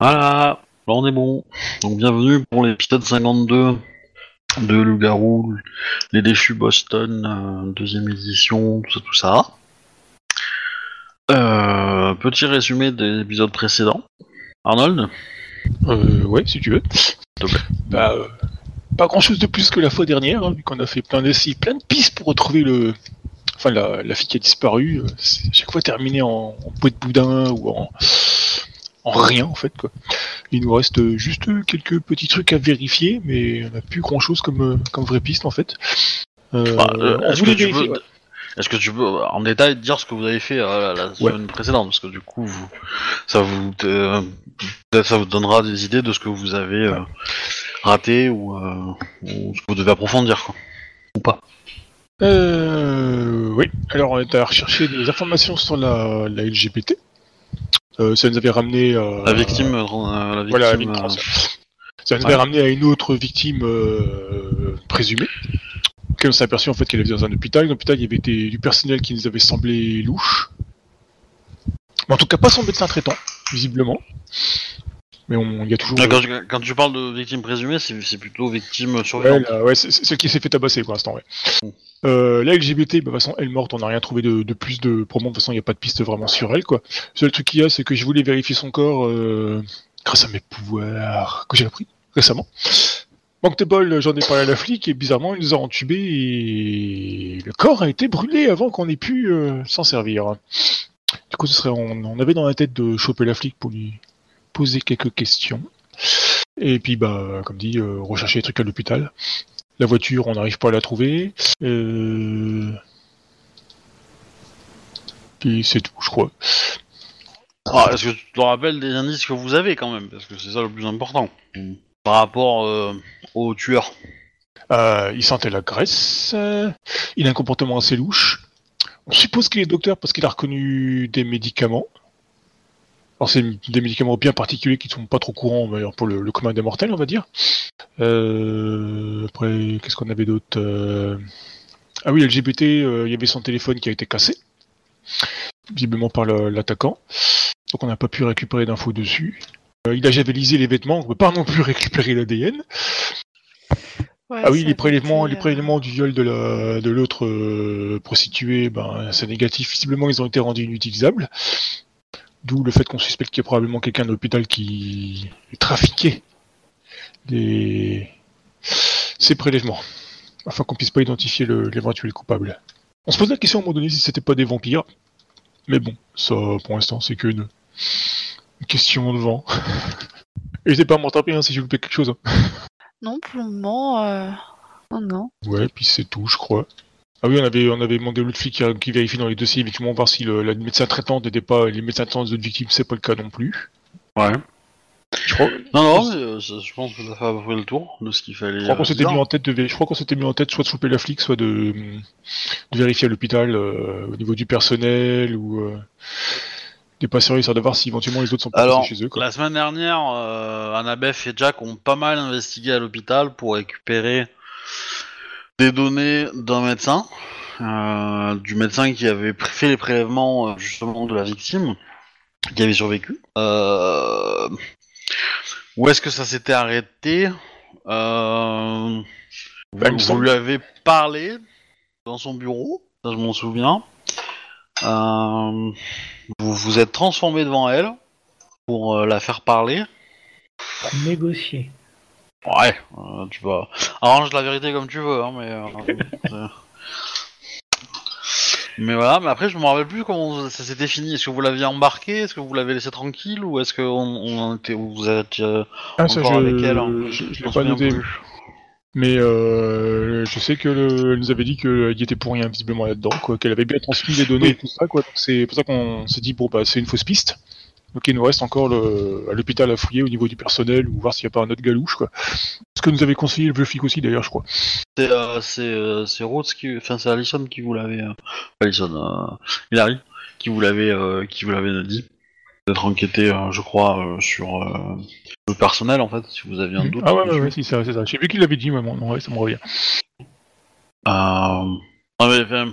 Voilà, là on est bon. Donc bienvenue pour l'épisode 52 de Loup-Garou, les déchus Boston, euh, deuxième édition, tout ça, tout ça. Euh, petit résumé des épisodes précédents. Arnold Euh, ouais, si tu veux. Bah, euh, pas grand chose de plus que la fois dernière, hein, vu qu'on a fait plein d'essais, plein de pistes pour retrouver le. Enfin, la, la fille qui a disparu. chaque fois terminé en, en de boudin ou en. En rien, en fait, quoi. Il nous reste juste quelques petits trucs à vérifier, mais on n'a plus grand chose comme, euh, comme vraie piste, en fait. Euh, Bah, euh, Est-ce que, tu peux- ouais. est-ce que tu peux euh, en détail dire ce que vous avez fait euh, la semaine précédente Parce que du coup, vous, ça vous euh, ça vous donnera des idées de ce que vous avez euh, raté ou, euh, ou ce que vous devez approfondir, quoi. Ou pas. Euh, oui, alors on est à rechercher des informations sur la, la LGBT. Euh, ça nous avait ramené à... La victime, euh, la victime, Voilà, la euh, victime. Ça nous ouais. avait ramené à une autre victime présumée. Auquel on s'est aperçu en fait qu'elle était dans un hôpital. Dans l'hôpital, il y avait des- du personnel qui nous avait semblé louche. Mais en tout cas, pas son médecin traitant, visiblement. Mais on, il y a toujours. Quand, tu- quand tu parle de victime présumée, c'est plutôt victime Ouais, surveillante. là, ouais, c'est celle qui s'est fait tabasser pour l'instant, ouais. Mm. Euh, la LGBT, bah, de toute façon, elle est morte, on n'a rien trouvé de, de plus de. Moi, de toute façon, il n'y a pas de piste vraiment sur elle, quoi. Le seul truc qu'il y a, c'est que je voulais vérifier son corps euh, grâce à mes pouvoirs que j'ai appris récemment. Manque de bol, j'en ai parlé à la flic et bizarrement, ils nous ont entubés et le corps a été brûlé avant qu'on ait pu euh, s'en servir. Du coup, ce serait, on, on avait dans la tête de choper la flic pour lui poser quelques questions. Et puis, bah, comme dit, euh, rechercher les trucs à l'hôpital. La voiture, on n'arrive pas à la trouver. Euh... Puis c'est tout, je crois. Ah, Est-ce que tu te rappelles des indices que vous avez quand même? Parce que c'est ça le plus important. Par rapport euh, au tueur. Euh, il sentait la graisse. il a un comportement assez louche. On suppose qu'il est docteur parce qu'il a reconnu des médicaments. Alors c'est des médicaments bien particuliers qui sont pas trop courants d'ailleurs, pour le, le commun des mortels, on va dire. Euh, après, qu'est-ce qu'on avait d'autre Euh, Ah oui, LGBT, euh, il y avait son téléphone qui a été cassé, visiblement par l'attaquant. Donc on n'a pas pu récupérer d'infos dessus. Il a javelisé les vêtements, on peut pas non plus récupérer l'ADN. Ouais, Ah oui, les prélèvements, été, les prélèvements du viol de la de l'autre euh, prostituée, ben c'est négatif. Visiblement, ils ont été rendus inutilisables. D'où le fait qu'on suspecte qu'il y a probablement quelqu'un de l'hôpital qui trafiquait des ces prélèvements, afin qu'on puisse pas identifier l'éventuel coupable. On se pose la question à un moment donné si c'était pas des vampires, mais bon, ça pour l'instant c'est qu'une une question de vent. N'hésitez pas à m'en taper hein, si j'ai loupé quelque chose. hein. Non, pour le moment, euh... oh non. Ouais, puis c'est tout, je crois. Ah oui, on avait, on avait demandé à l'autre flic qui, qui vérifie dans les dossiers, effectivement, voir si le, la médecin traitante n'était pas les médecins traitants des autres victimes, c'est pas le cas non plus. Ouais. Je crois, Non, non, mais, euh, je je pense que ça fait à peu près le tour de ce qu'il fallait. je crois qu'on s'était mis en tête de, je crois qu'on s'était mis en tête soit de choper la flic, soit de, de vérifier à l'hôpital euh, au niveau du personnel ou euh, des patients, histoire de voir si éventuellement les autres sont pas chez eux. Quoi. la semaine dernière, euh, Annabeth et Jack ont pas mal investigué à l'hôpital pour récupérer des données d'un médecin, euh, du médecin qui avait fait les prélèvements euh, justement de la victime, qui avait survécu. Euh, où est-ce que ça s'était arrêté? Euh, Bah, vous, lui avez parlé dans son bureau, ça je m'en souviens. Euh, vous vous êtes transformé devant elle pour euh, la faire parler. Pour négocier. Ouais, euh, tu vas arrange la vérité comme tu veux, hein, mais. euh, c'est- mais voilà, mais après je me rappelle plus comment ça s'était fini. Est-ce que vous l'aviez embarqué? Est-ce que vous l'avez laissé tranquille? Ou est-ce que on, on était, vous êtes euh, Ah, ça, encore je, avec elle, hein? je, je je l'ai pas noté. plus. Mais euh, je sais que le, elle nous avait dit qu'il était pour rien visiblement là-dedans, quoi, qu'elle avait bien transmis les données et tout ça, quoi. C'est pour ça qu'on s'est dit bon bah c'est une fausse piste. Donc il nous reste encore le, à l'hôpital à fouiller au niveau du personnel ou voir s'il n'y a pas un autre galouche, quoi. Ce que nous avait conseillé le vieux flic aussi d'ailleurs, je crois. C'est euh, euh, Rhodes qui, enfin c'est Allison qui vous l'avait, euh, Allison, euh, Hilary qui vous l'avait euh, qui vous l'avait dit d'être enquêté, je crois, sur le personnel en fait, si vous aviez un doute. ah ouais, ouais, ouais, c'est c'est ça. J'ai vu qu'il l'avait dit, mais bon, non, ouais, ça me revient. Ah, mais, enfin,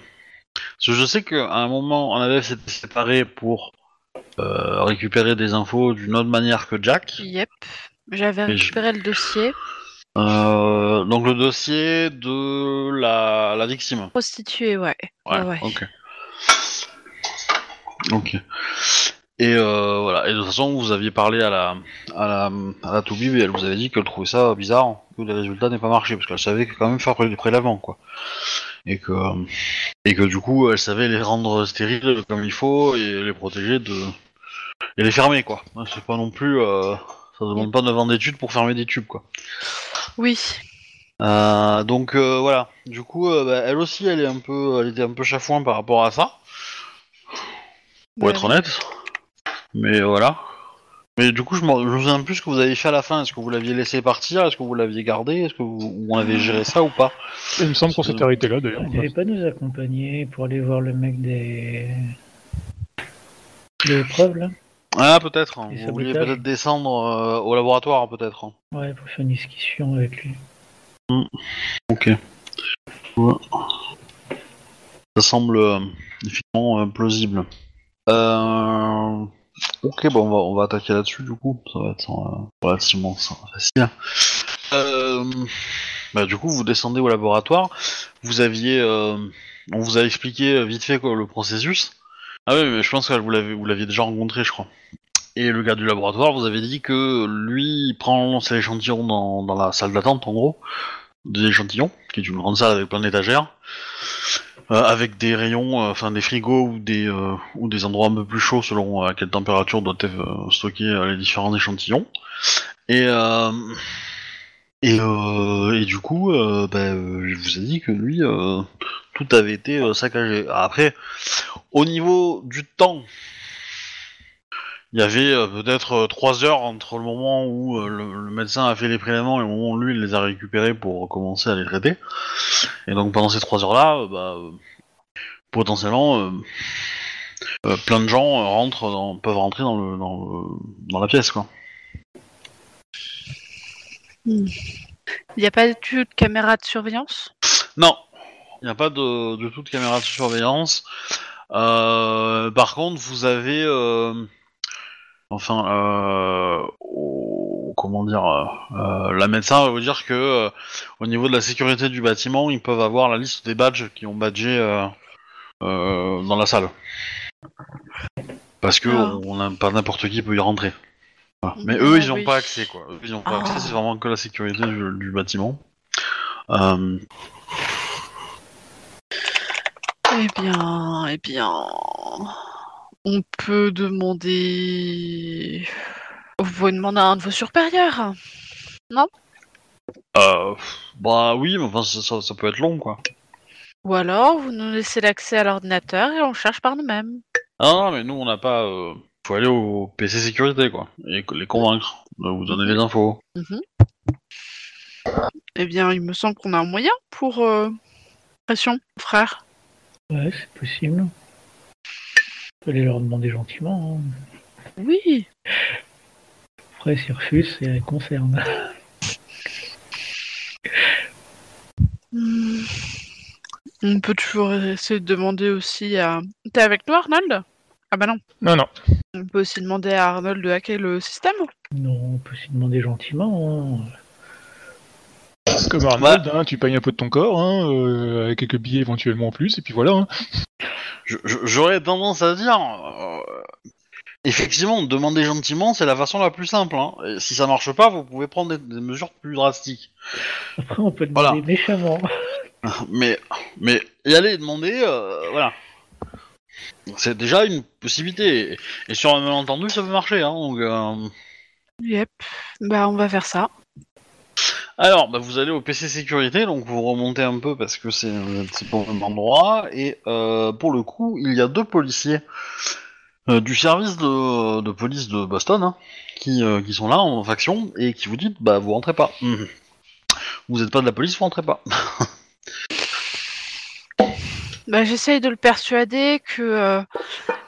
je sais qu'à un moment, on avait s'était séparé pour euh, récupéré des infos d'une autre manière que Jack. Yep. J'avais je- récupéré le dossier. Euh, donc le dossier de la, la victime. Prostituée, ouais. Ouais, Ouais, ouais. ok. Ok. Et euh, voilà. Et de toute façon, vous aviez parlé à la à la à la Toubib et elle vous avait dit qu'elle trouvait ça bizarre que les résultats n'aient pas marché parce qu'elle savait quand même faire des prélèvements quoi. Et que et que du coup, elle savait les rendre stériles comme il faut et les protéger de et les fermer quoi. C'est pas non plus euh, ça demande pas 9 ans d'études pour fermer des tubes quoi. Oui. Euh, donc euh, voilà, du coup, bah, elle aussi, elle est un peu, elle était un peu chafouin par rapport à ça, pour Ouais. être honnête. Mais voilà. Mais du coup, je me je souviens plus ce que vous avez fait à la fin. Est-ce que vous l'aviez laissé partir? Est-ce que vous l'aviez gardé? Est-ce que vous, ou on avait géré ça ou pas? Il me semble qu'on s'était arrêté là d'ailleurs. Devait pas nous accompagner pour aller voir le mec des. des preuves là? Ah, peut-être. Vous vouliez peut-être descendre euh, au laboratoire, peut-être. Ouais, pour faire une discussion avec lui. Ok. Ouais. Ça semble euh, effectivement euh, plausible. Euh... Ok, bon, on va, on va attaquer là-dessus du coup. Ça va être euh, relativement facile. Euh... Bah, du coup, vous descendez au laboratoire. Vous aviez, euh, on vous a expliqué vite fait quoi, le processus. Ah oui, mais je pense que vous l'aviez déjà rencontré, je crois. Et le gars du laboratoire vous avez dit que lui, il prend ses échantillons dans, dans la salle d'attente, en gros des échantillons, qui est une grande salle avec plein d'étagères, euh, avec des rayons, euh, enfin des frigos ou des euh, ou des endroits un peu plus chauds selon euh, à quelle température doivent être euh, les différents échantillons. Et et, et du coup, bah, je vous ai dit que lui, tout avait été saccagé. Après, au niveau du temps, il y avait euh, peut-être euh, trois heures entre le moment où euh, le, le médecin a fait les prélèvements et le moment où lui il les a récupérés pour commencer à les traiter. Et donc pendant ces trois heures-là, euh, bah, potentiellement, plein de gens rentrent dans- peuvent rentrer dans, le, dans, le- dans la pièce. quoi. Il n'y a pas du de caméra de surveillance? Non, il n'y a pas de, de toute caméra de surveillance. Par contre, vous avez, enfin, euh, au- comment dire, euh, la médecin va vous dire que euh, au niveau de la sécurité du bâtiment, ils peuvent avoir la liste des badges qui ont badgé dans la salle. Parce que Ah. on pas n'importe qui peut y rentrer. Voilà. Mais eux, ils n'ont pas accès, quoi. Eux, ils n'ont pas Ah. accès, c'est vraiment que la sécurité du, du bâtiment. Euh, Eh bien, eh bien, on peut demander. Vous pouvez demander à un de vos supérieurs. Euh, bah oui, mais enfin ça, ça- ça peut être long quoi. Ou alors, vous nous laissez l'accès à l'ordinateur et on cherche par nous-mêmes. Ah non, mais nous on n'a pas. Euh... Faut aller au PC sécurité quoi, et les convaincre de vous donner les infos. Eh bien, il me semble qu'on a un moyen pour euh, pression, frère. Ouais, c'est possible. Fallait leur demander gentiment. hein. Oui. Après, s'ils refusent, c'est concerne. Hmm. On peut toujours essayer de demander aussi à. T'es avec nous, Arnold? Ah bah non. Non, non. On peut aussi demander à Arnold de hacker le système. Non, on peut s'y demander gentiment. hein. Comme Arnold, hein, tu payes un peu de ton corps, hein, euh, avec quelques billets éventuellement en plus, et puis voilà. J'aurais tendance à dire. euh, Effectivement, demander gentiment, c'est la façon la plus simple. Hein. Et si ça marche pas, vous pouvez prendre des, des mesures plus drastiques. Après, on peut demander Voilà. méchamment. Mais, mais y aller et demander, euh, voilà. C'est déjà une possibilité. Et, et sur un malentendu, ça peut marcher. Hein, donc, euh, Yep. Bah, on va faire ça. Alors, bah, vous allez au PC sécurité, donc vous remontez un peu parce que c'est c'est pas au même endroit. Et euh, pour le coup, il y a deux policiers euh, du service de, de police de Boston hein, qui, euh, qui sont là en faction et qui vous disent bah vous rentrez pas. Mhm. Vous n'êtes pas de la police, vous rentrez pas. Bah, j'essaye de le persuader que euh,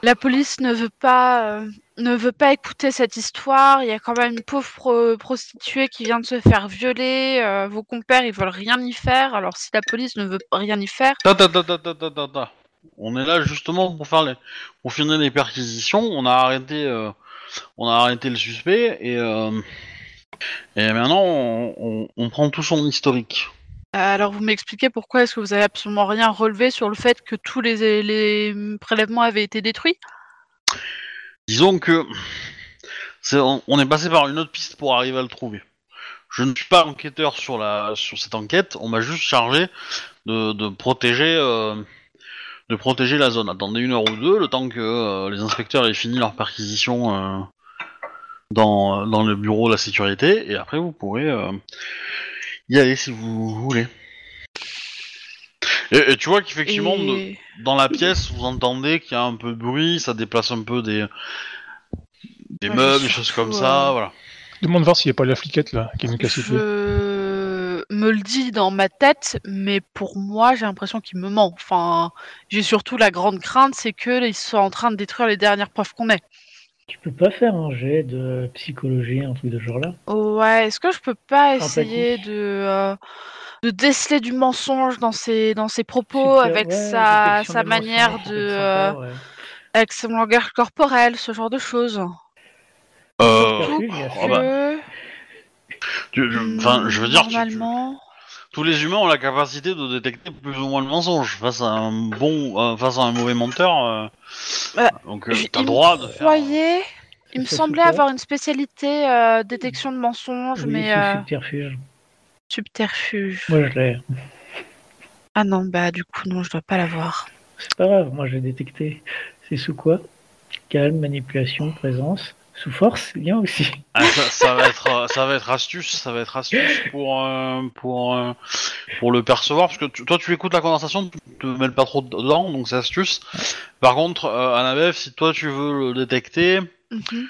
la police ne veut pas euh, ne veut pas écouter cette histoire. Il y a quand même une pauvre pro- prostituée qui vient de se faire violer. euh, vos compères, ils veulent rien y faire. Alors si la police ne veut rien y faire, Ta ta ta. On est là justement pour faire les, pour finir les perquisitions. On a arrêté, euh, on a arrêté le suspect et euh, et maintenant on, on- on prend tout son historique. Alors vous m'expliquez pourquoi est-ce que vous avez absolument rien relevé sur le fait que tous les, les prélèvements avaient été détruits? Disons que on, est passé par une autre piste pour arriver à le trouver. Je ne suis pas enquêteur sur cette enquête. On m'a juste chargé de, de protéger euh, de protéger la zone. Attendez une heure ou deux, le temps que euh, les inspecteurs aient fini leur perquisition euh, dans le bureau de la sécurité, et après vous pourrez y aller si vous voulez. Et, et tu vois qu'effectivement, de- dans la pièce, vous entendez qu'il y a un peu de bruit, ça déplace un peu des, des Ouais, meubles, des choses comme euh, ça, voilà. Demande voir s'il n'y a pas la fliquette là qui nous casse les pieds. Je me le dis dans ma tête, mais pour moi, j'ai l'impression qu'il me ment. Enfin, j'ai surtout la grande crainte, c'est qu'ils soient en train de détruire les dernières preuves qu'on ait. Tu peux pas faire un jet de psychologie, un truc de ce genre-là? Ouais, est-ce que je peux pas essayer de, euh, de déceler du mensonge dans ses, dans ses propos Super, avec ouais, sa, sa manière de. euh, avec son langage corporel, ce genre de choses. Euh, ah bah, que, tu- je- Enfin, je veux dire, tu- tu- normalement. Tous les humains ont la capacité de détecter plus ou moins le mensonge face à un bon, euh, face à un mauvais menteur. euh, Bah, donc, euh, Je- t'as le droit me de faire. Il me Ça semblait quoi avoir une spécialité euh, détection de mensonges, Oui, mais c'est euh, subterfuge. subterfuge. Moi, je l'ai. Ah non, bah du coup, non, je dois pas l'avoir. C'est pas grave, moi, je l'ai détecté. C'est sous quoi? Calme, manipulation, présence. Sous force, bien aussi. Ah, ça, ça va être, ça va être astuce, ça va être astuce pour euh, pour euh, pour le percevoir parce que tu- toi tu écoutes la conversation, tu te mêles pas trop dedans, donc c'est astuce. Par contre, euh, si toi tu veux le détecter, Mhm.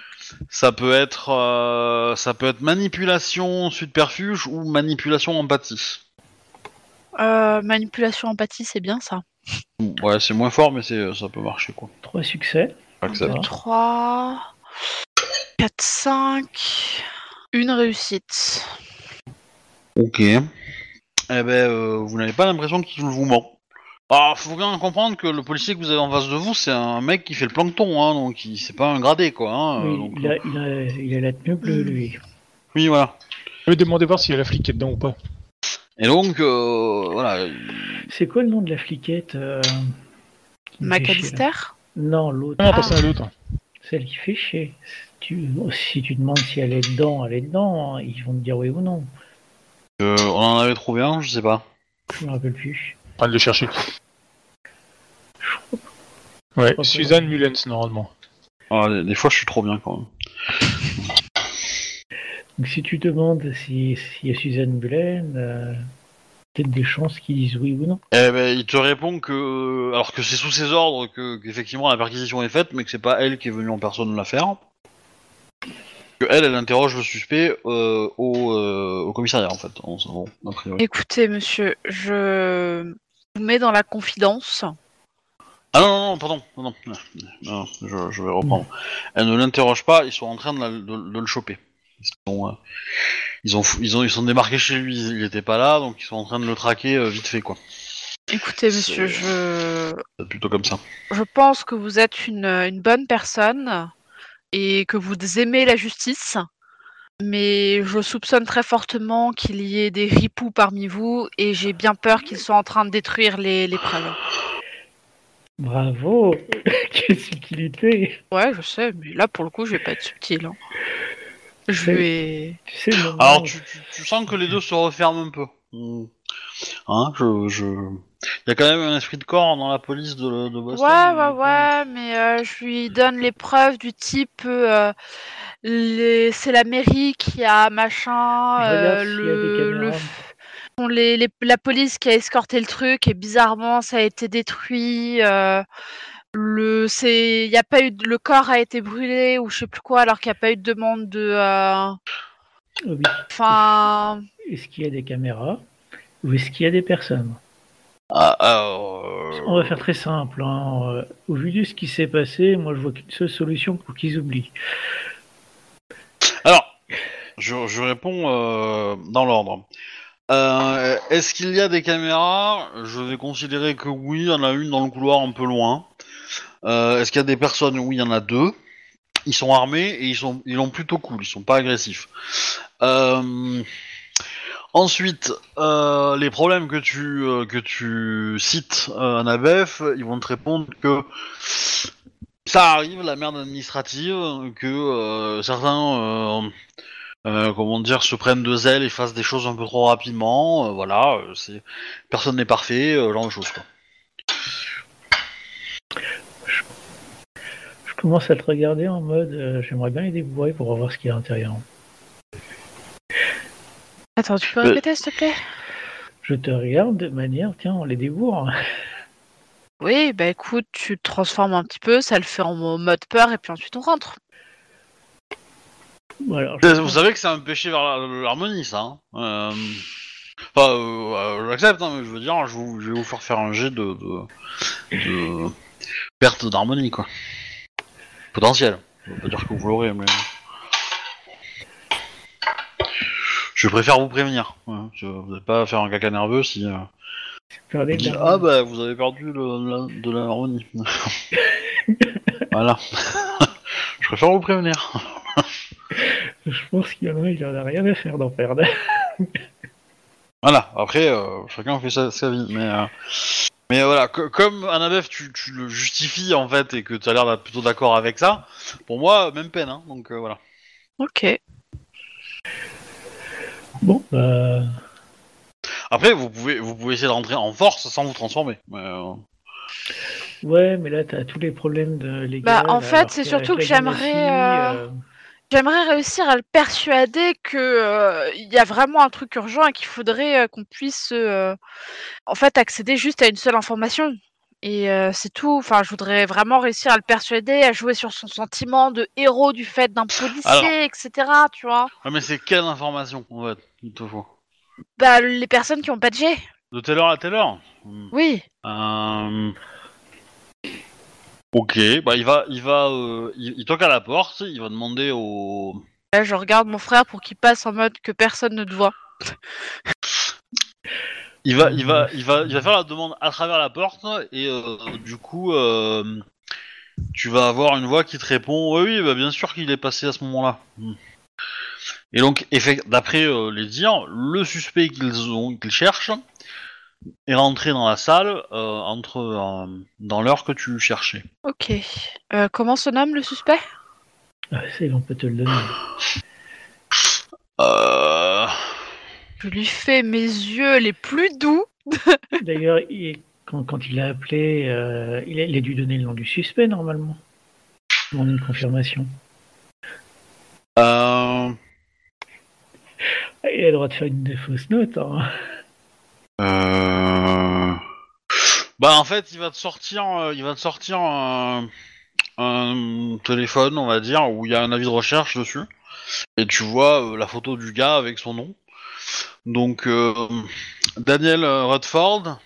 ça peut être euh, ça peut être manipulation subterfuge ou manipulation empathie. Euh, manipulation empathie, c'est bien ça. Ouais, c'est moins fort, mais c'est ça peut marcher quoi. Trois succès. Accepte. Ça. 3, 4, 5, une réussite. Ok. Eh ben, euh, vous n'avez pas l'impression qu'il vous ment. Alors, faut bien comprendre que le policier que vous avez en face de vous, c'est un mec qui fait le plancton, hein, donc il- c'est pas un gradé, quoi. Hein, euh, donc, il, a, il, a, il a la tenue bleue, lui. Oui, voilà. Je vais demander voir s'il y a la fliquette dedans ou pas. Et donc, euh, voilà. C'est quoi le nom de la fliquette euh, Macalister Non, l'autre. Non, Ah. pas ça, l'autre. Celle qui fait chier. Tu, si tu demandes si elle est dedans, elle est dedans. hein. Ils vont te dire oui ou non. Euh, on en avait trouvé un, je sais pas. Je me rappelle plus. Train de le chercher. Ouais, Suzanne Mullens, normalement. Ah, des, des fois, je suis trop bien quand même. Donc si tu demandes si- s'il y a Suzanne Bulen, euh, peut-être des chances qu'ils disent oui ou non. Eh ben, il te répond que, alors que c'est sous ses ordres que qu'effectivement la perquisition est faite, mais que c'est pas elle qui est venue en personne la faire. Que elle, elle interroge le suspect euh, au, euh, au commissariat en fait. En, priori. Écoutez, monsieur, je vous mets dans la confidence. Ah non, non, non, pardon, non, non, je, je vais reprendre. Elle ne l'interroge pas, ils sont en train de, la- de- de le choper. Ils sont, euh, ils, ont, ils, ont, ils sont débarqués chez lui, il était pas là, donc ils sont en train de le traquer euh, vite fait, quoi. Écoutez, monsieur, je, plutôt comme ça. je pense que vous êtes une, une bonne personne et que vous aimez la justice. Mais je soupçonne très fortement qu'il y ait des ripoux parmi vous et j'ai bien peur qu'ils soient en train de détruire les, les preuves. Bravo Quelle subtilité Ouais, je sais, mais là pour le coup, je vais pas être subtil. hein. Je vais. Tu sais, le moment Alors, où- tu, tu, tu sens que les deux se referment un peu. Hmm. Hein, je, je... Il y a quand même un esprit de corps dans la police de, de Boston. Ouais, ouais, ouais, mais euh, je lui donne les preuves du type euh, les... c'est la mairie qui a machin, euh, le, les, les- la police qui a escorté le truc et bizarrement ça a été détruit. euh, le c'est il y a pas eu de- le corps a été brûlé ou je sais plus quoi alors qu'il n'y a pas eu de demande de euh, Oh oui. enfin Est-ce qu'il y a des caméras ou est-ce qu'il y a des personnes? Ah, euh, On va faire très simple. hein. Euh, Au vu de ce qui s'est passé, moi je vois qu'une seule solution pour qu'ils oublient. Alors, je, je réponds euh, dans l'ordre. Euh, Est-ce qu'il y a des caméras? Je vais considérer que oui, il y en a une dans le couloir un peu loin. Euh, Est-ce qu'il y a des personnes? Oui, il y en a deux. Ils sont armés et ils sont, ils ont plutôt cool. Ils sont pas agressifs. Euh, ensuite, euh, les problèmes que tu euh, que tu cites, euh, Anabef, ils vont te répondre que ça arrive, la merde administrative, que euh, certains comment dire, se prennent de zèle et fassent des choses un peu trop rapidement. voilà, personne n'est parfait, genre de choses quoi. Je commence à te regarder en mode j'aimerais bien les débourrer pour voir ce qu'il y a à l'intérieur. Attends, tu peux Euh. répéter s'il te plaît? Je te regarde de manière, tiens, on les débourre. Oui, bah écoute, tu te transformes un petit peu, ça le fait en mo- mode peur et puis ensuite on rentre. Je- Vous savez que c'est un péché vers l'harmonie, ça. Hein euh... Enfin, euh, euh, j'accepte, hein, mais je veux dire, je, vous- je vais vous faire faire un jet de, de, de perte d'harmonie, quoi. Potentiel. Je veux pas dire que vous l'aurez, mais. Je préfère vous prévenir. ouais. Je, vous n'allez pas faire un caca nerveux si. euh, Regardez vous dites, la- ah bah vous avez perdu le, la- de l'harmonie. voilà. je préfère vous prévenir. Je pense qu'il y en a, il en a rien à faire d'en perdre. Voilà, après, euh, chacun fait sa, sa vie, mais... euh, Mais voilà, co- comme Annabeth, tu, tu le justifies en fait et que tu as l'air d'être plutôt d'accord avec ça, pour moi, même peine, hein, donc euh, voilà. Ok. Bon, bah, Après, vous pouvez, vous pouvez essayer de rentrer en force sans vous transformer. mais, euh, ouais, mais là, t'as tous les problèmes de légal. Bah, en fait, c'est surtout que j'aimerais, Ganassi, euh, J'aimerais réussir à le persuader que euh, il y a vraiment un truc urgent et qu'il faudrait euh, qu'on puisse euh, en fait accéder juste à une seule information. Et euh, c'est tout. Enfin, je voudrais vraiment réussir à le persuader, à jouer sur son sentiment de héros du fait d'un policier, Alors. etc. Tu vois Ouais, mais c'est quelle information, en fait, il te faut Bah, les personnes qui ont pas de jet. De telle heure à telle heure? Oui. Euh, Ok, bah il va, il va, euh, il, il toque à la porte, il va demander au... Là, je regarde mon frère pour qu'il passe en mode que personne ne te voit. Il va, il va, il va, il va faire la demande à travers la porte et euh, du coup, euh, tu vas avoir une voix qui te répond oui, oui, bah, bien sûr qu'il est passé à ce moment-là. Hmm. Et donc, d'après euh, les dires, le suspect qu'ils ont, qu'ils cherchent est rentré dans la salle euh, entre euh, dans l'heure que tu cherchais. Ok. Euh, comment se nomme le suspect? Ah, c'est, on peut te le donner. Euh... Je lui fais mes yeux les plus doux. D'ailleurs, il- quand, quand il a appelé, euh, il, a, il a dû donner le nom du suspect normalement. Demander une confirmation. Euh... Ah, Il a le droit de faire une fausse note. Hein. Euh... Bah en fait, il va te sortir, euh, il va te sortir un, un téléphone, on va dire, où il y a un avis de recherche dessus, et tu vois euh, la photo du gars avec son nom. Donc euh, Daniel Rutford,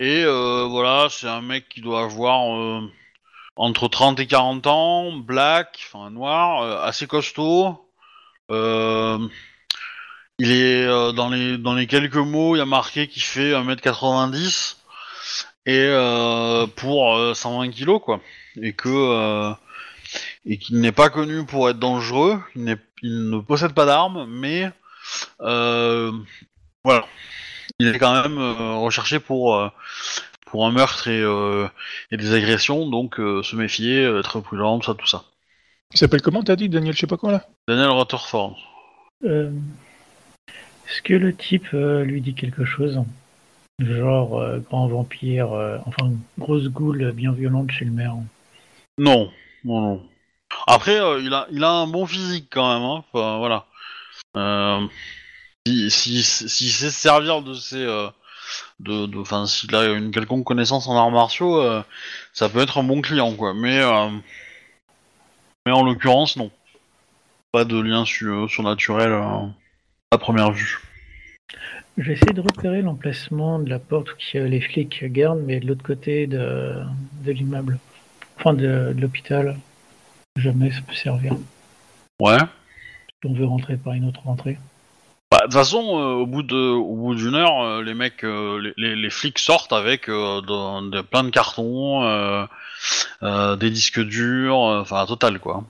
et euh, voilà, c'est un mec qui doit avoir euh, entre 30 et 40 ans, black, enfin noir, assez costaud. Il est dans les quelques mots, il y a marqué qu'il fait 1m90 et pour euh, 120 kilos quoi. Et que qu'il n'est pas connu pour être dangereux, il, ne possède pas d'armes, mais voilà, il est quand même euh, recherché pour euh, pour un meurtre et, euh, et des agressions, donc euh, se méfier, euh, être prudent, tout ça, tout ça. Il s'appelle comment, t'as dit, Daniel, je sais pas quoi, là? Daniel Rutherford. Euh, Est-ce que le type euh, lui dit quelque chose? Genre euh, grand vampire, euh, enfin grosse goule bien violente chez le maire. Non, non, non. Après, euh, il, a, il a un bon physique quand même. Hein. Enfin, voilà. Euh, si, si, sait se servir de ses, euh, de, de, enfin, s'il a une quelconque connaissance en arts martiaux, euh, ça peut être un bon client, quoi. Mais, euh, mais en l'occurrence, non. Pas de lien su- surnaturel euh, à première vue. J'essaie de repérer l'emplacement de la porte a les flics gardent, mais de l'autre côté de, de l'immeuble. Enfin, de, de l'hôpital. Jamais ça peut servir. Ouais. On veut rentrer par une autre entrée. Bah, De toute façon, euh, au bout d'une heure, euh, les mecs, euh, les, flics sortent avec plein de cartons, des disques durs, enfin total quoi.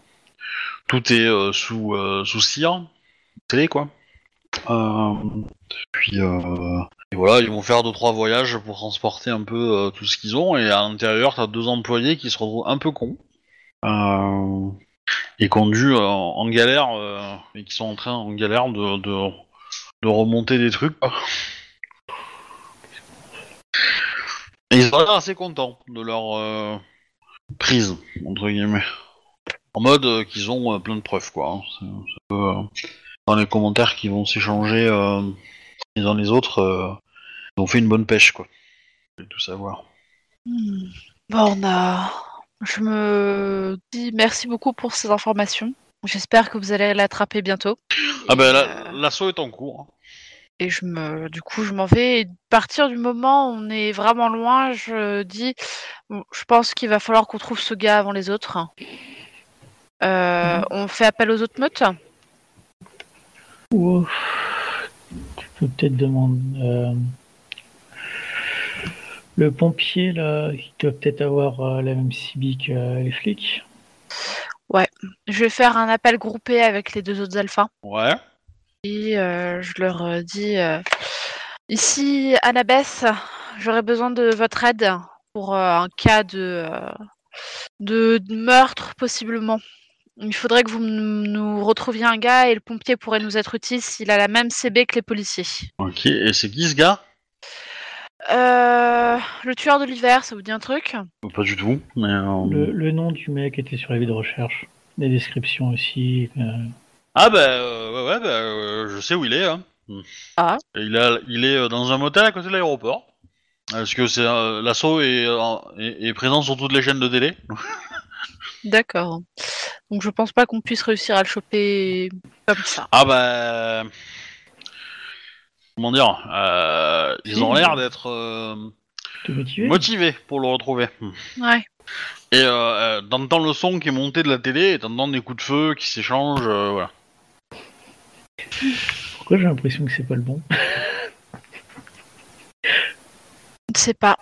Tout est sous sous cire, télé quoi. Puis et voilà, ils vont faire deux trois voyages pour transporter un peu tout ce qu'ils ont et à l'intérieur t'as deux employés qui se retrouvent un peu cons. Et dû euh, en galère euh, et qui sont en train en galère de, de, remonter des trucs. ils ont l'air assez contents de leur euh, prise, entre guillemets. En mode qu'ils ont plein de preuves, quoi. hein. Dans les commentaires qui vont s'échanger les uns les autres, ils ont fait une bonne pêche, quoi. Je vais tout savoir. Hmm. Bon, on a... Je me dis merci beaucoup pour ces informations. J'espère que vous allez l'attraper bientôt. Ah ben, euh, l'assaut est en cours. hein. Et je me, du coup, je m'en vais. Et à partir du moment où on est vraiment loin, je dis, je pense qu'il va falloir qu'on trouve ce gars avant les autres. Euh, Mhm. On fait appel aux autres meutes? Ou tu peux peut-être demander. euh, le pompier là, il doit peut-être avoir euh, la même CB que euh, les flics. Je vais faire un appel groupé avec les deux autres alphas. Ouais. Et euh, je leur dis euh, ici, Annabeth, j'aurais besoin de votre aide pour euh, un cas de, euh, de de meurtre, possiblement. Il faudrait que vous m- nous retrouviez un gars et le pompier pourrait nous être utile s'il a la même CB que les policiers. Ok, et c'est qui ce gars? Euh, le tueur de l'hiver, ça vous dit un truc? Pas du tout, mais... euh, Le, le nom du mec était sur la vie de recherche. Les descriptions aussi. euh, Ah bah euh, ouais, ouais bah, euh, je sais où il est. Hein. Ah. Et Il, a, il est dans un motel à côté de l'aéroport. Parce que c'est euh, l'assaut est, euh, est, est présent sur toutes les chaînes de télé. D'accord. Donc je pense pas qu'on puisse réussir à le choper comme ça. Ah bah comment dire euh, Ils ont l'air d'être euh, motivés pour le retrouver. Ouais. Et euh, euh, t'entends le son qui est monté de la télé, et t'entends des coups de feu qui s'échangent, euh, voilà. Pourquoi j'ai l'impression que c'est pas le bon? Je ne sais pas.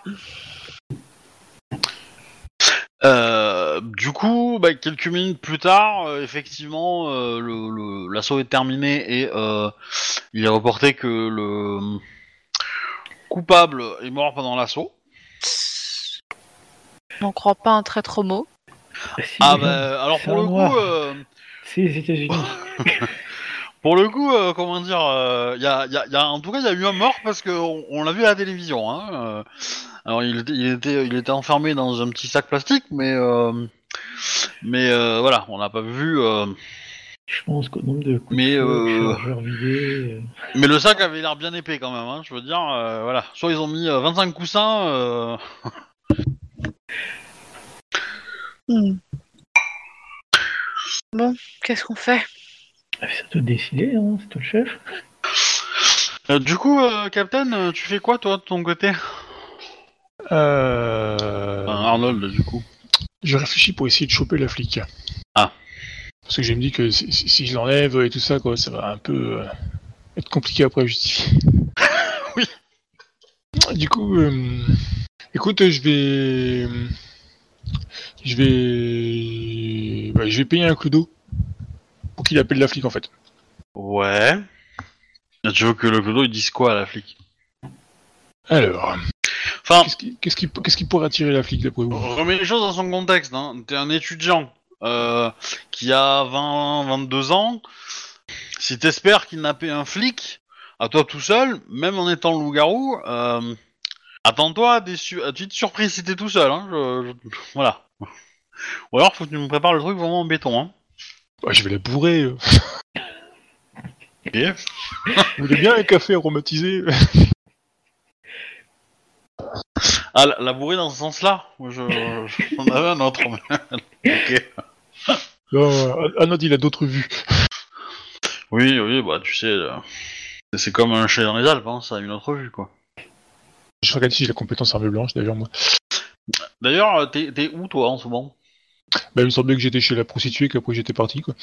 Euh, du coup, bah, quelques minutes plus tard, euh, effectivement, euh, le- le- l'assaut est terminé et euh, il est reporté que le coupable est mort pendant l'assaut. Je n'en crois pas un traître mot. Si, Ah bah, alors pour le coup, euh, C'est les États-Unis. pour le coup, euh, comment dire, euh, y a, y a- y a- en tout cas, il y a eu un mort parce qu'on on, l'a vu à la télévision. Hein, euh. alors il était, il était, il était enfermé dans un petit sac plastique, mais euh, mais euh, voilà, on n'a pas vu. euh, Je pense qu'au nombre de coups Mais, de feu, euh, euh, Mais le sac avait l'air bien épais quand même, hein, je veux dire, euh, voilà. Soit ils ont mis euh, 25 coussins, euh, Hmm. Bon, qu'est-ce qu'on fait? C'est à toi de décider, hein, c'est toi le chef. euh, du coup, euh, Captain, euh, tu fais quoi toi de ton côté? Euh... Enfin, Arnold, du coup. Je réfléchis pour essayer de choper la flic. Ah. Parce que je me dis que si, si- si je l'enlève et tout ça, quoi, ça va un peu euh, être compliqué après à justifier. Oui. Du coup, euh, écoute, je vais, je vais, bah, je vais payer un clodo pour qu'il appelle la flic en fait. Ouais. Et Tu veux que le clodo il dise quoi à la flic? Alors, Enfin, qu'est-ce qui, qu'est-ce qui, qu'est-ce qui pourrait attirer la flic d'après vous? remets les choses dans son contexte. Hein. T'es un étudiant euh, qui a 20, 22 ans. Si t'espères kidnapper un flic, à toi tout seul, même en étant loup-garou, euh, attends-toi à des su- à des petites surprises si t'es tout seul. Hein. je- je- Voilà. Ou alors faut que tu me prépares le truc vraiment en béton. Hein. Bah, Je vais la bourrer. Ok. Vous voulez bien un café aromatisé Ah, la, la bourrer dans ce sens-là Moi, je, je- J'en avais un autre. mais- ok. Non, euh, Arnaud, il a d'autres vues. Oui, oui, bah tu sais, euh, c'est comme un chien dans les Alpes, hein, ça a une autre vue, quoi. Je regarde si j'ai la compétence arme blanche d'ailleurs moi. D'ailleurs, euh, t'es t'es où, toi, en ce moment? Bah, il me semblait que j'étais chez la prostituée, qu'après j'étais parti quoi.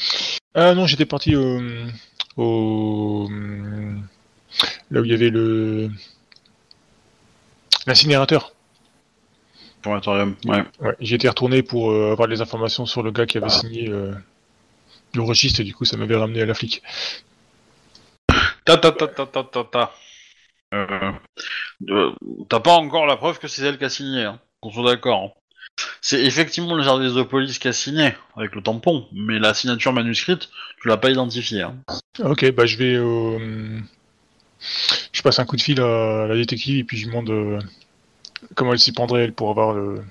Ah non, j'étais parti euh, au là où il y avait le l'incinérateur. Moratorium, ouais. Ouais, j'y étais retourné pour euh, avoir les informations sur le gars qui avait signé euh, le registre et du coup ça m'avait ramené à la flic. Ta ta ta ta ta ta ta. Euh, euh, T'as pas encore la preuve que c'est elle qui a signé, hein, qu'on soit d'accord. hein. C'est effectivement le service de police qui a signé, avec le tampon, mais la signature manuscrite, tu l'as pas identifiée. Hein. Ok, bah je vais Je passe un coup de fil à la détective et puis je lui demande euh, comment elle s'y prendrait elle pour avoir le-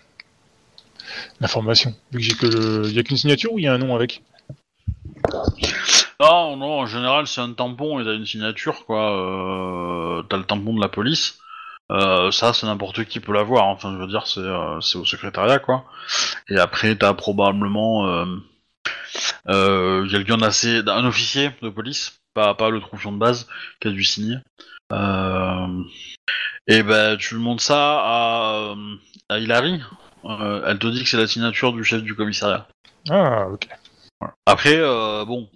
l'information. Vu que j'ai que le... Y a qu'une signature ou il y a un nom avec? Non, non, en général, c'est un tampon et t'as une signature, quoi. Euh, t'as le tampon de la police. Euh, ça, c'est n'importe qui peut l'avoir. Enfin, je veux dire, c'est euh, c'est au secrétariat, quoi. Et après, t'as probablement euh, euh, quelqu'un d'assez, un officier de police, pas pas le troufion de base, qui a dû signer. Et ben, tu montres ça à, à Hilary. Elle te dit que c'est la signature du chef du commissariat. Ah, ok. Après, bon,